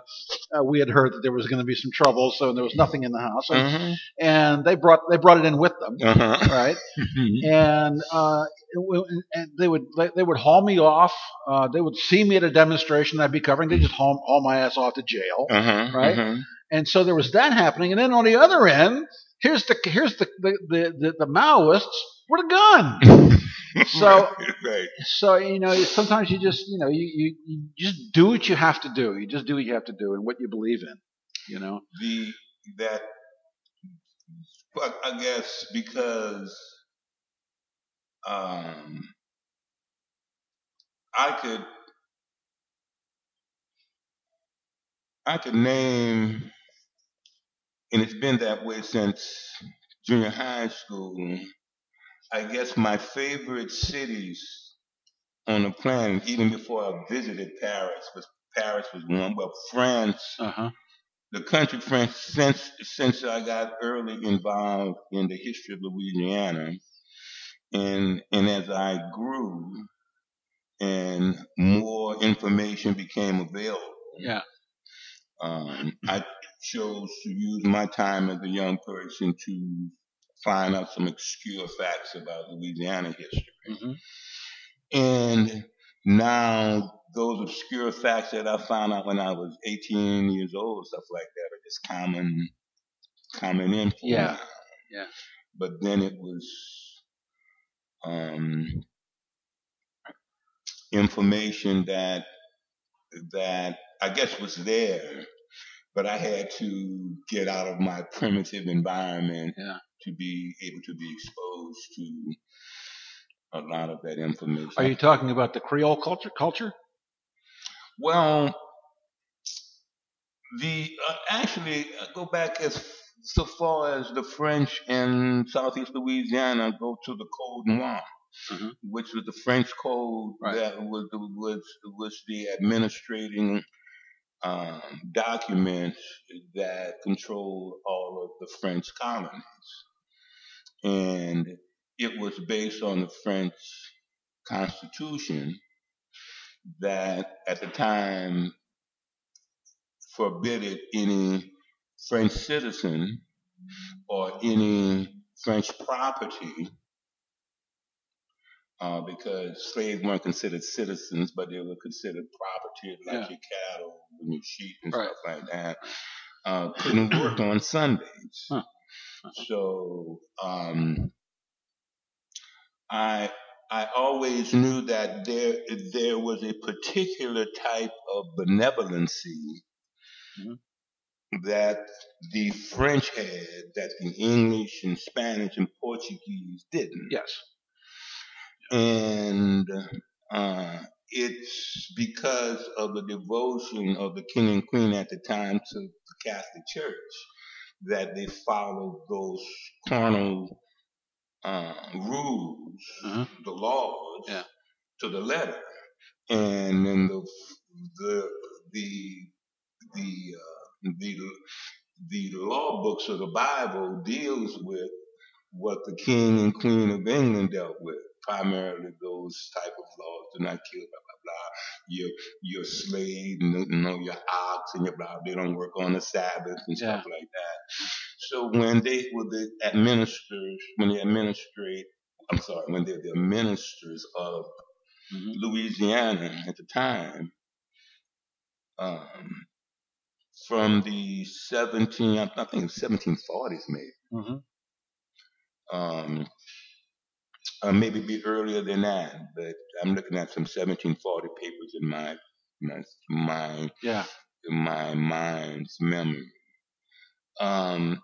uh, we had heard that there was going to be some trouble, so there was nothing in the house, and, mhm, and they brought they brought it in with them, uh-huh. (laughs) right? Mhm, and uh, it and they would they, they would haul me off. Uh, they would see me at a demonstration I'd be covering. They just haul, haul my ass off to jail. uh-huh, Right? uh-huh. And so there was that happening. And then on the other end, here's the here's the the the, the, the Maoists with a gun. (laughs) So right, so you know sometimes you just you know you, you you just do what you have to do. You just do what you have to do and what you believe in. You know. the that but I guess because um I could I could name and it's been that way since junior high school. I guess my favorite cities on the planet, even before I visited Paris, was Paris was one. Well, France Uh huh. the country France since since I got early involved in the history of Louisiana, and and as I grew, and more information became available, Yeah. um, I chose to use my time as a young person to find out some obscure facts about Louisiana history. hmm And now those obscure facts that I found out when I was 18 years old, stuff like that, are just common, common info. Yeah, yeah. But then it was um, information that that I guess was there, but I had to get out of my primitive environment Yeah. To be able to be exposed to a lot of that information. Are you talking about the Creole culture? Culture? Well, the uh, actually uh, go back as so far as the French in Southeast Louisiana go to the Code Noir. mm-hmm. which was the French code right. that was was was the administrating um, documents that controlled all of the French colonies, and it was based on the French Constitution that at the time forbidded any French citizen or any French property uh, because slaves weren't considered citizens, but they were considered property, like yeah. your cattle and your sheep and right. stuff like that. Uh, couldn't work on Sundays. Huh. So um, I I always knew that there there was a particular type of benevolency mm-hmm. that the French had that the English and Spanish and Portuguese didn't. Yes. And uh, it's because of the devotion of the king and queen at the time to the Catholic Church that they followed those carnal uh, rules, uh-huh. the laws, yeah. to the letter. And then the the the the uh, the the law books of the Bible deals with what the king and queen of England dealt with. Primarily those type of laws, do not kill, blah blah. Your your slave, you know, your ox and your blah. They don't work on the Sabbath and yeah. stuff like that. So when they were the administrators, when they administrate, I'm sorry, when they're the ministers of mm-hmm. Louisiana at the time, um, from the 17, I think 1740s maybe. Mm-hmm. Um, uh, maybe be earlier than that, but I'm looking at some 1740 papers in my my my yeah in my mind's memory. Um,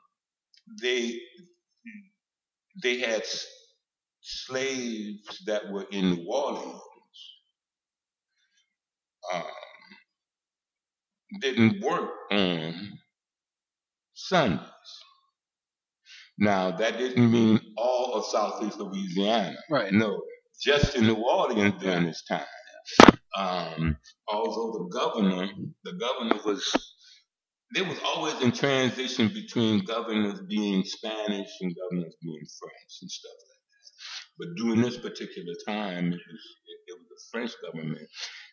they they had slaves that were in New Orleans. Um, didn't work on Sundays. Now, that didn't mean all of Southeast Louisiana. Right. No, just in New Orleans during this time. Um, although the governor, the governor was, there was always in transition between governors being Spanish and governors being French and stuff like that. But during this particular time, it was, it, it was the French government.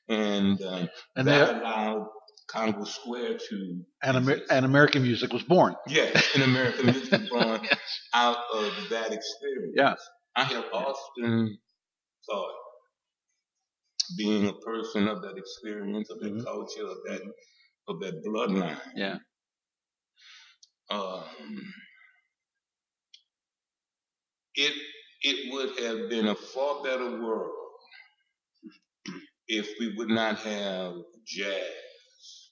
And, um, and that allowed Congo Square to and, Amer- and American music was born. Yeah, and American music was born yes. Out of that experience. Yes. I have often thought, being a person of that experience, of that mm-hmm. culture, of that of that bloodline. Yeah. Um, it it would have been a far better world if we would not have jazz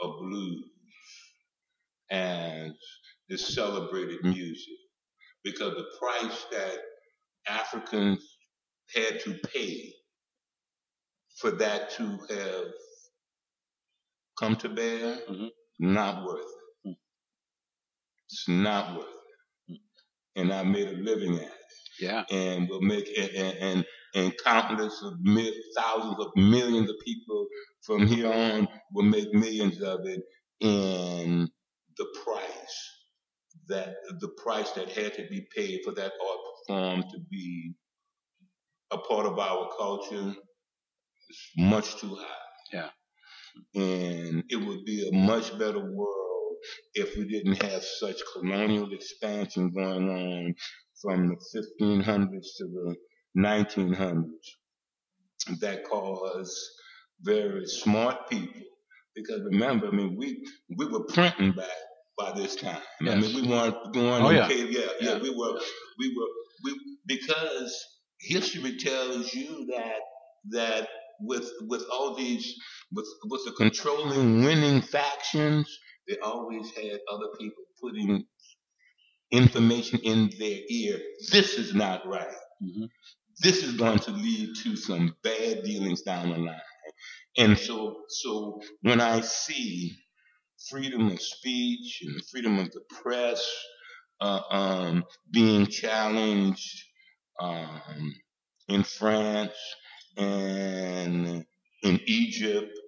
of blues as this celebrated music because the price that Africans had to pay for that to have come to bear, mm-hmm. not worth it. Mm. It's not worth it. And I made a living at it. Yeah. And we'll make it, and, and, and countless of mil, thousands of millions of people from here on will make millions of it in the price that the price that had to be paid for that art form um, to be a part of our culture is mm-hmm. much too high. Yeah. And it would be a much better world if we didn't have such colonial expansion going on from the 1500s to the 1900s that caused very smart people. Because remember, I mean, we we were printing back by this time. Yes. I mean, we weren't going oh, yeah. Cave. Yeah, yeah, yeah, we were, we were, we because history tells you that that with with all these with with the controlling winning factions, they always had other people putting information in their ear. This is not right. Mm-hmm. This is going to lead to some bad dealings down the line. And so, so when I see freedom of speech and freedom of the press uh, um, being challenged, um, in France and in Egypt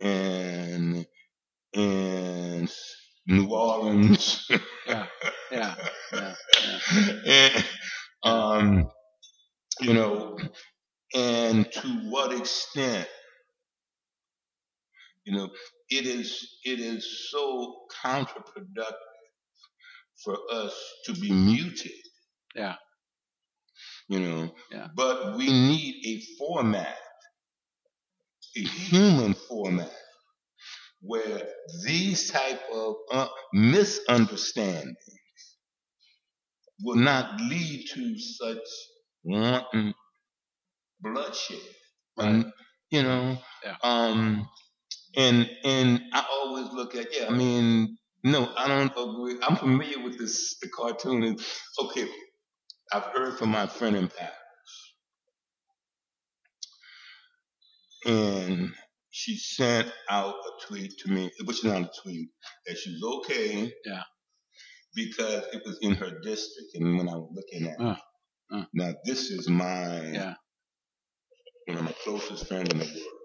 and in New Orleans. Yeah, yeah, yeah, (laughs) and, um, you know, and to what extent, you know, it is it is so counterproductive for us to be muted. Yeah. You know, Yeah. but we need a format, a (laughs) human format, where these type of uh, misunderstandings will not lead to such wanton bloodshed. Um, you know, Yeah. um, and and I always look at yeah. I mean, no, I don't agree. I'm familiar with this. The cartoon is okay. I've heard from my friend in Paris, and she sent out a tweet to me, which is not a tweet, that she's okay. Yeah. Because it was in her district, and when I was looking at, it. Uh, uh. now this is my yeah. one of my closest friends in the world.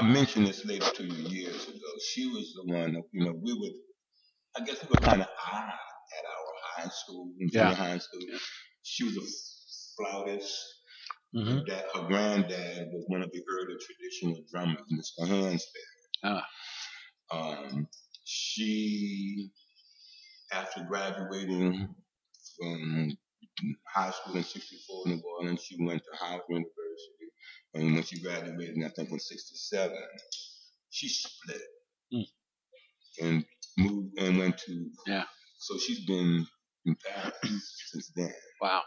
I, mentioned this later to you years ago. She was the one that, you know, we would, I guess we were kind of odd at our high school, Yeah. high school. She was a flautist. hmm Her, her granddad was one of the early traditional drummers, Mr. Hansberry. Ah. Um, she, after graduating from high school in 64 in New Orleans, she went to Howard University. And when she graduated, I think in 67, she split Hmm. and moved and went to. Yeah. So she's been in Paris since then. Wow.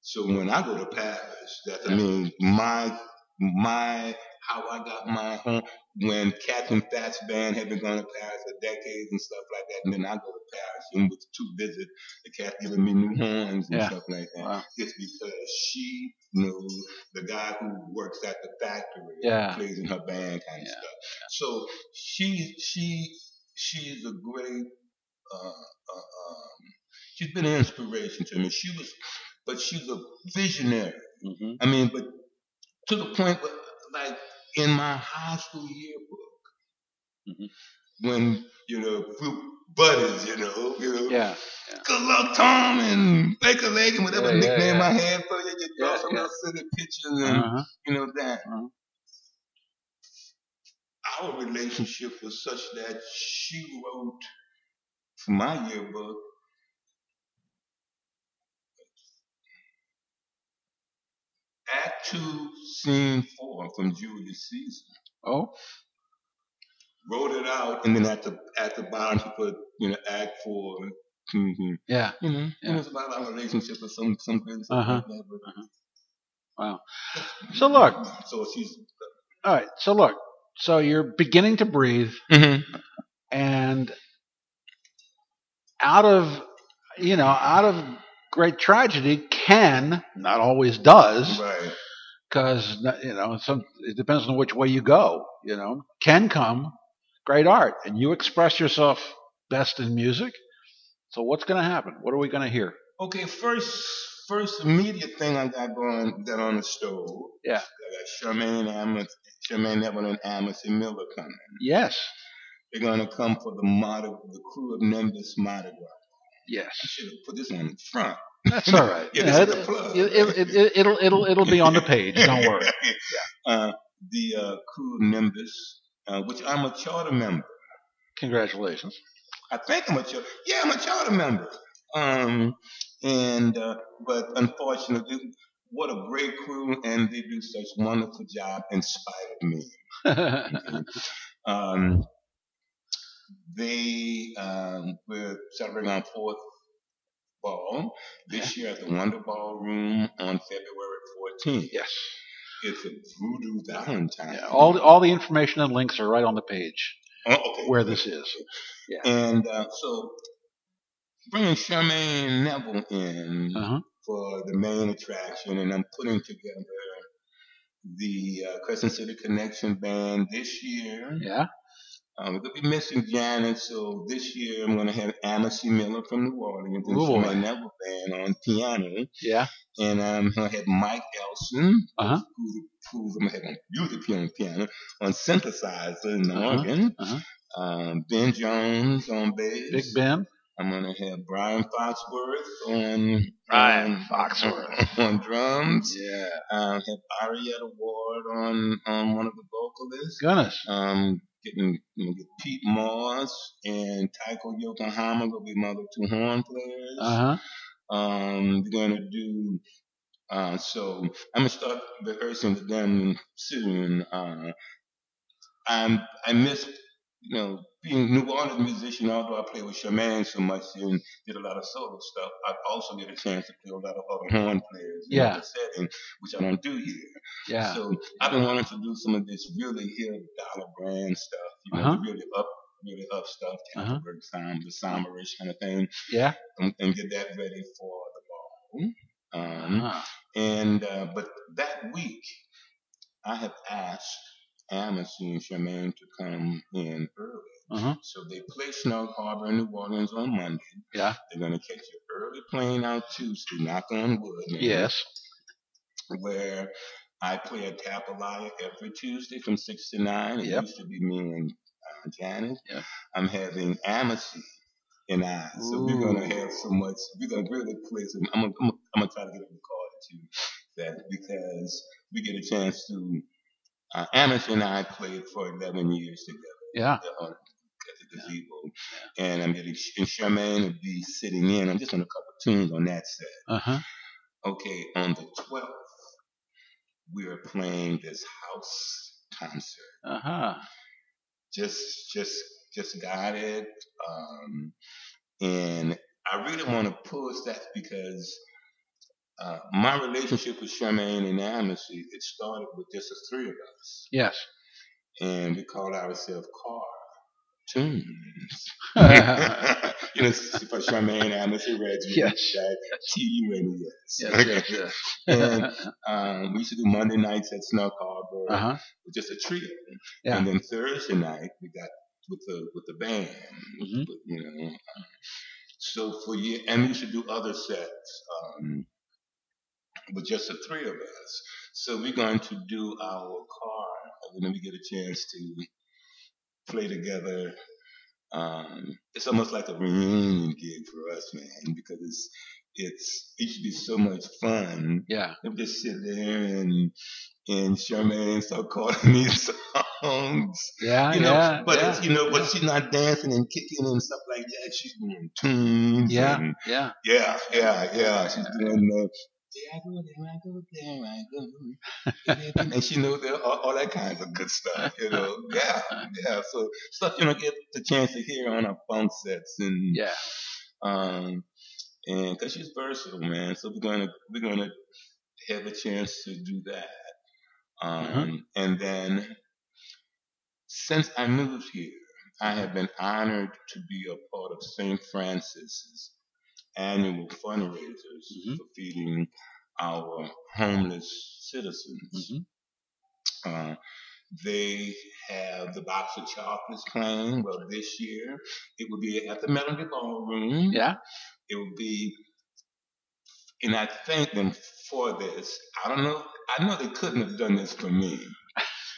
So when I go to Paris, that I mean my my how I got my home when Captain Fats band had been going to Paris for decades and stuff like that, and then I go to Paris and with two visits, the cat giving me new horns and Yeah. stuff like that. Wow. It's because she knew the guy who works at the factory Yeah. plays in her band kind of Yeah. stuff. So she she she's a great uh, uh, um, she's been an inspiration to me. She was, but she's a visionary. hmm I mean, but to the point where, like in my high school yearbook, Mhm. When you know buddies, you know, you know, Yeah. good luck Tom and Baker Leg and whatever Yeah, yeah, nickname yeah. I had for you, you draw Yeah, some yeah. silly pictures and Uh-huh. you know that. Uh-huh. Our relationship was such that she wrote for my yearbook. Act two, scene four from Julius Caesar. Oh. Wrote it out, and then at the at the bottom she put, you know, Act 4 Mm-hmm. Yeah. You know, Yeah. it was about our relationship or some something. Uh-huh. Like that, but- Wow. So look. So she's. All right. So look. So you're beginning to breathe, Mm-hmm. and out of you know out of great tragedy can not always does Right. because you know some it depends on which way you go you know can come great art and you express yourself best in music so what's going to happen what are we going to hear Okay, first first immediate thing I got going got on the stove. Yeah. I got Charmaine Amos Charmaine Neville and Amos and Miller coming. yes They're gonna come for the Mardi the Krewe of Nimbus Mardi Gras. I yes should have put this on the front. that's all right (laughs) Yeah, Yeah, a plug. it, it, it, it, it'll it'll it'll be on the page don't worry (laughs) Uh, the uh, Krewe of Nimbus, uh, which I'm a charter member. congratulations I think I'm a charter. Yeah, I'm a charter member. Um, and uh, but unfortunately, what a great crew, and they do such wonderful job in spite of me. (laughs) Um, they um, we're celebrating our fourth ball this year at the Wonder Ballroom on February 14th. yes It's a voodoo Valentine. yeah, all the, all the information and links are right on the page Oh, okay. where this is And uh, so bringing Charmaine Neville in uh-huh for the main attraction, and I'm putting together the uh, Crescent City Connection Band this year. yeah Um, we're gonna be missing Janet, so this year I'm gonna have Amasa Miller from New Orleans and Ooh. Charmaine Neville Band on piano, Yeah. and um, I'm gonna have Mike Elson, Uh-huh. who's, who's I'm gonna have on beautifully on piano, on synthesizer and Uh-huh. organ. Uh-huh. Um, ben Jones on bass. Big Ben. I'm gonna have Brian Foxworth on Brian on- Foxworth. on drums. Yeah. Um, have Arietta Ward on on one of the vocalists. Goodness. Um, getting you know, get Pete Moss and Taiko Yokohama gonna be my other two horn players. Uh huh. Um, we're gonna do. Uh, so I'm gonna start rehearsing with them soon. Uh, I'm I miss you know being New Orleans musician. Although I play with Charmaine so much and did a lot of solo stuff, I also get a chance to play a lot of other horn players in Yeah. other setting, which I don't do here. Yeah. So I've been wanting to do some of this really hip Dollar Brand stuff, you know, Uh-huh. really up, really up stuff, Uh-huh. Tafelberg sound, the somberish kind of thing, Yeah. and, and get that ready for the ball. Um, Uh-huh. and uh, but that week, I have asked Amasa and Charmaine to come in early. Uh-huh. So they play Snug Harbor in New Orleans on Monday. Yeah. They're gonna catch an early plane out Tuesday. Knock on wood. man Yes. where I play at Tapalaya every Tuesday from 6 to 9. It Yep. used to be me and uh, Janet. Yep. I'm having Amasa and I. So we're going to have so much, we're going to really play some, I'm going I'm I'm to try to get a recorded too, that because we get a chance to, uh, Amasa and I played for 11 years together Yeah. uh, gazebo. And I'm getting, and Charmaine will be sitting in. I'm just on a couple tunes on that set. Uh huh. Okay, on the 12th, we are playing this house concert. Uh huh. Just, just, just got it. Um, and I really want to push that because uh, my relationship with Charmaine and Amasa, it started with just the three of us. Yes. And we called ourselves Car Tunes. yes. (laughs) you know, for Charmaine, Amasa, Reggie, Yes. Jack, T, U, N, E, S. Yes. Yes. And um, we used to do Monday nights at Snug Harbor Uh huh. with just a trio. Yeah. And then Thursday night we got with the with the band. Mhm. But, you know. um, So for you, and we used to do other sets um, with just the three of us. So we're going to do our car and then we get a chance to play together. Um, it's almost like a reunion gig for us, man, because it's it's it should be so much fun Yeah. would just sit there and and Charmaine start calling (laughs) me songs. Yeah. You know, yeah. but yeah. it's, you know, but she's not dancing and kicking and stuff like that. She's doing tunes. Yeah. and- Yeah. yeah, yeah, yeah. She's doing the. Yeah, I go there, I go there, I go. and she knows that, all, all that kinds of good stuff, you know. (laughs) Yeah, yeah. So stuff you don't get the chance to hear on our funk sets and Yeah. um, and because she's versatile, man. So we're gonna we're gonna have a chance to do that. Um, Mhm. and then since I moved here, I have been honored to be a part of St. Francis's annual fundraisers Mhm. for feeding our homeless citizens. Mhm. Uh, they have the box of chocolates playing. Well, this year it will be at the Melody Ballroom. Yeah. It will be, and I thank them for this. I don't know. I know they couldn't have done this for me,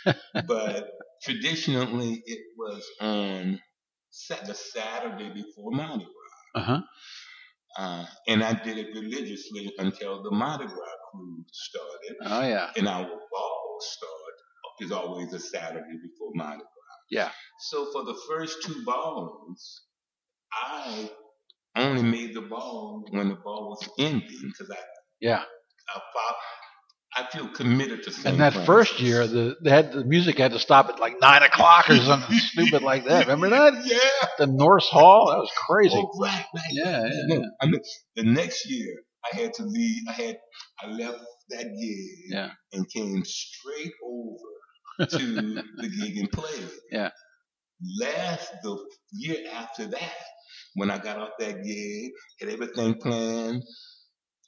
(laughs) but traditionally it was on the Saturday before Mardi Gras. Uh huh. Uh, and I did it religiously until the Mardi Gras cruise started. Oh yeah. And our ball start is always a Saturday before Mardi Gras. Yeah. So for the first two balls, I only made the ball when the ball was ending because I, Yeah. I, I feel committed to St. And that Francis. first year, the they had the music had to stop at like nine o'clock or something (laughs) stupid like that. Remember that? Yeah. The Norse Hall. That was crazy. Oh, right, right. Yeah. Yeah. No, I mean, the next year I had to leave. I had I left that gig Yeah. and came straight over (laughs) to the gig and played. Yeah. Last the year after that, when I got off that gig, had everything planned,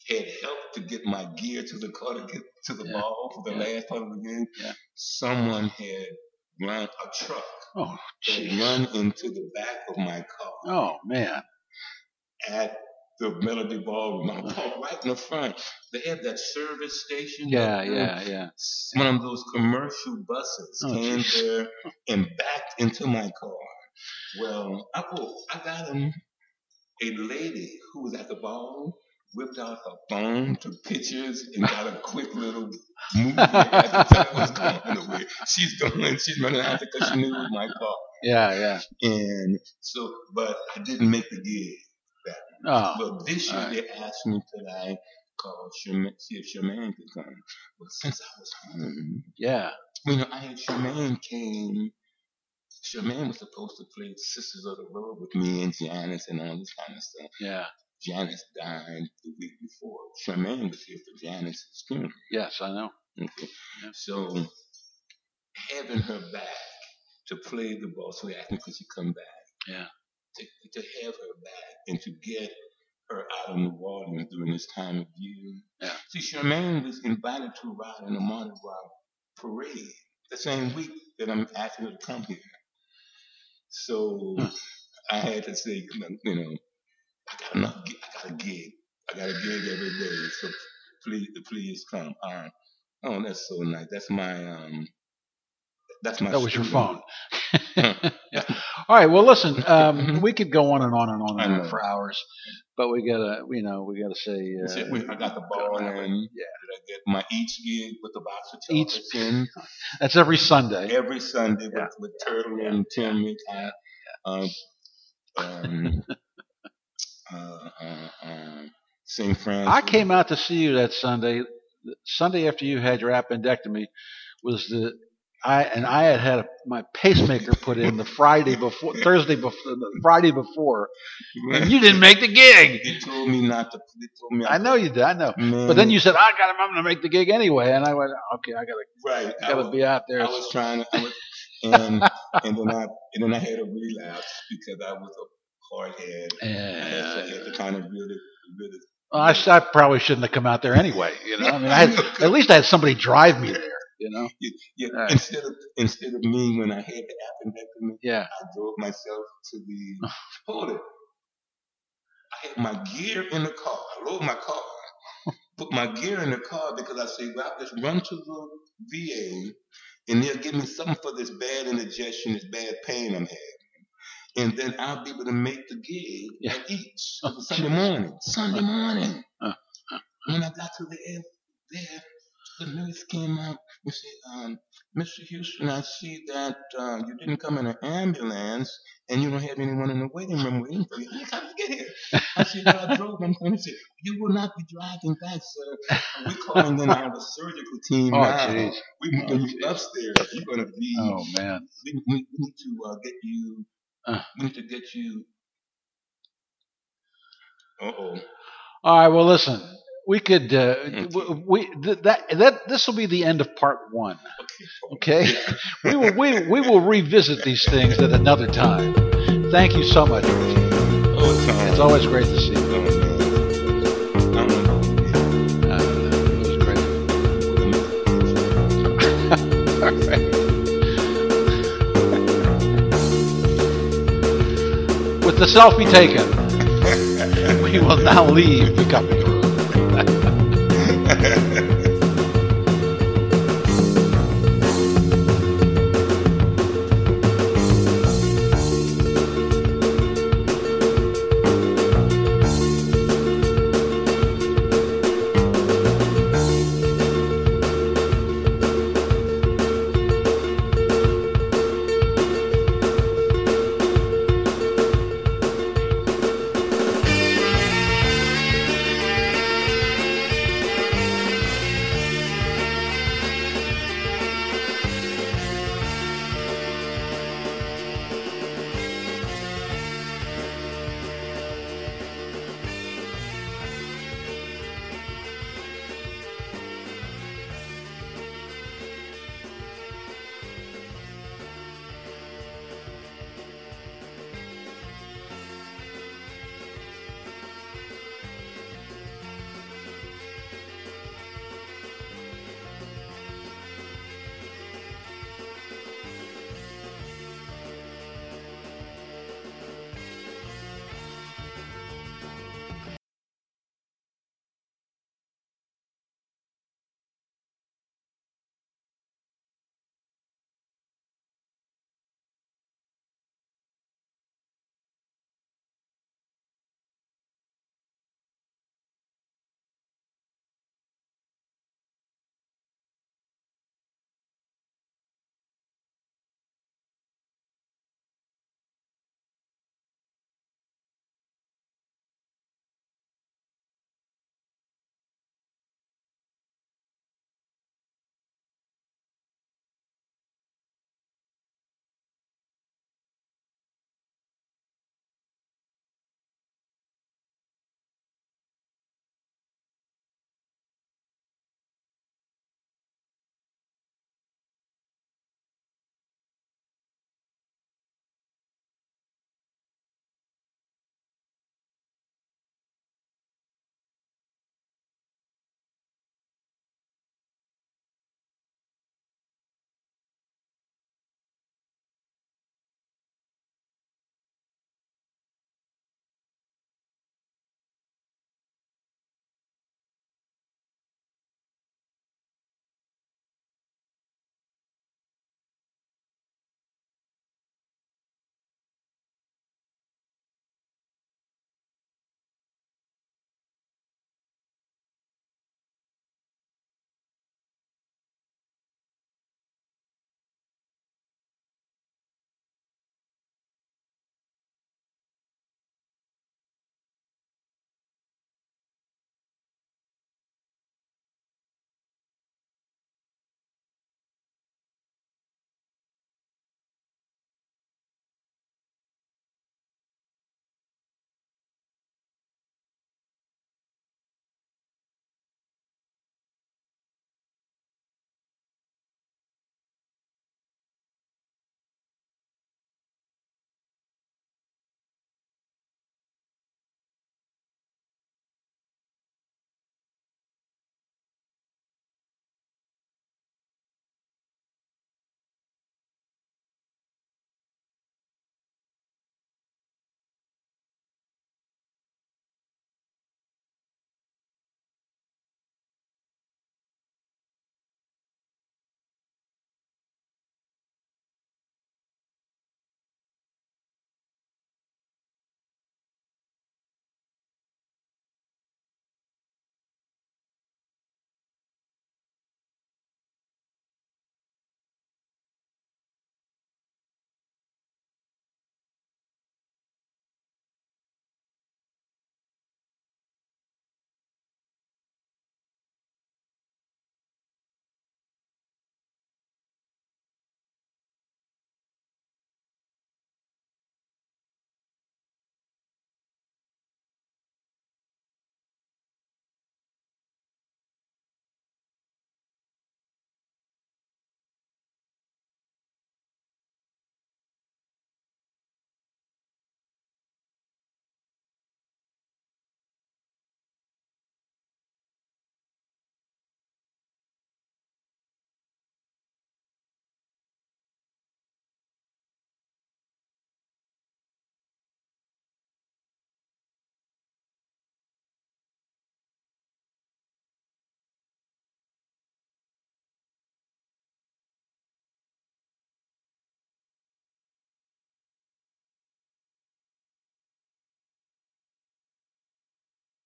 had helped to get my gear to the car to get to the Yeah. ball for the Yeah. last part of the game, Yeah. Someone had run a truck Oh, run into the back of my car Oh man. at the Melody Ballroom. I parked right in the front. They have that service station. Yeah, yeah, yeah. One of those commercial buses Oh, came jeez. there and backed into my car. Well, I, I got him. A lady who was at the ballroom whipped out her phone, took pictures, and got a quick little movie at the time was going away. She's going, she's running out because she knew it was my car. Yeah, yeah. And so, but I didn't make the gig. Oh, Well, this year Alright. they asked me could I call Charmaine, see if Charmaine could come. But since I was home, yeah. you know, I had Charmaine came. Charmaine was supposed to play Sisters of the Road with me and Janice and all this kind of stuff. Yeah. Janice died the week before. Charmaine was here for Janice's funeral. Yes, I know. Okay. Yeah. So having her back to play the ball, so they asked me could she come back. Yeah. To, to have her back and to get her out of the Orleans during this time of year. Yeah. See, Charmaine was invited to ride in the Mardi Gras parade the same week that I'm asking her to come here. So Hmm. I had to say, you know, I. I got a gig. I got a gig every day. So please, please come. Uh, oh, that's so nice. That's my um. That's my. That was your phone. yeah. (laughs) All right. Well, listen. Um, Mhm. we could go on and on and on and on for hours, but we gotta, you know, we gotta say. Uh, We- I got the ball in. Yeah. I get my each gig with the box of Each- chocolates in that's every Sunday. every Sunday with, Yeah. with Turtle Yeah. and Tim Mix. Um, um, (laughs) uh, uh, um, St. Francis. I came out to see you that Sunday. Sunday after you had your appendectomy was the I and I had had a, my pacemaker put in the Friday before Thursday before the Friday before, and you didn't make the gig. They told me not to. They told me. I know you did. I know. Man, But then you said, "I got him. I'm going to make the gig anyway." And I went, "Okay, I got to, right. I I got to be out there." I was trying to. I was, (laughs) and and then I and then I had a relapse because I was a hard head. I had, to, had Yeah. to kind of really, really. Well, I, I probably shouldn't have come out there anyway. You know, I mean, I had, (laughs) at least I had somebody drive me there. You know. Yeah, Right. instead of instead of me when I had the appendectomy, Yeah. I drove myself to the hold it. I had my gear in the car. I loaded my car, put my gear in the car because I said, well, I'll just run to the VA and they'll give me something for this bad indigestion, this bad pain I'm having. And then I'll be able to make the gig Yeah. at each (laughs) Sunday morning. Sunday morning. Uh, When I got to the air there, the nurse came out and said, um, Mr. Houston, I see that uh, you didn't come in an ambulance and you don't have anyone in the waiting room waiting for you. How did you get here? I said, well, I (laughs) drove. I'm going to say, you will not be driving back, sir. We're calling in our surgical team Oh, now. jeez. We moving Oh, you jeez. upstairs. You're going to be, Oh man. we, we, we need to uh, get you, Uh. we need to get you. Uh-oh. All right. Well, listen. We could. Uh, Okay. we th- that that this will be the end of part one. Okay. (laughs) We will we we will revisit these things at another time. Thank you so much. Richie. Oh, Tom. It's always great to see you. The selfie taken, (laughs) we will now leave the company room. (laughs)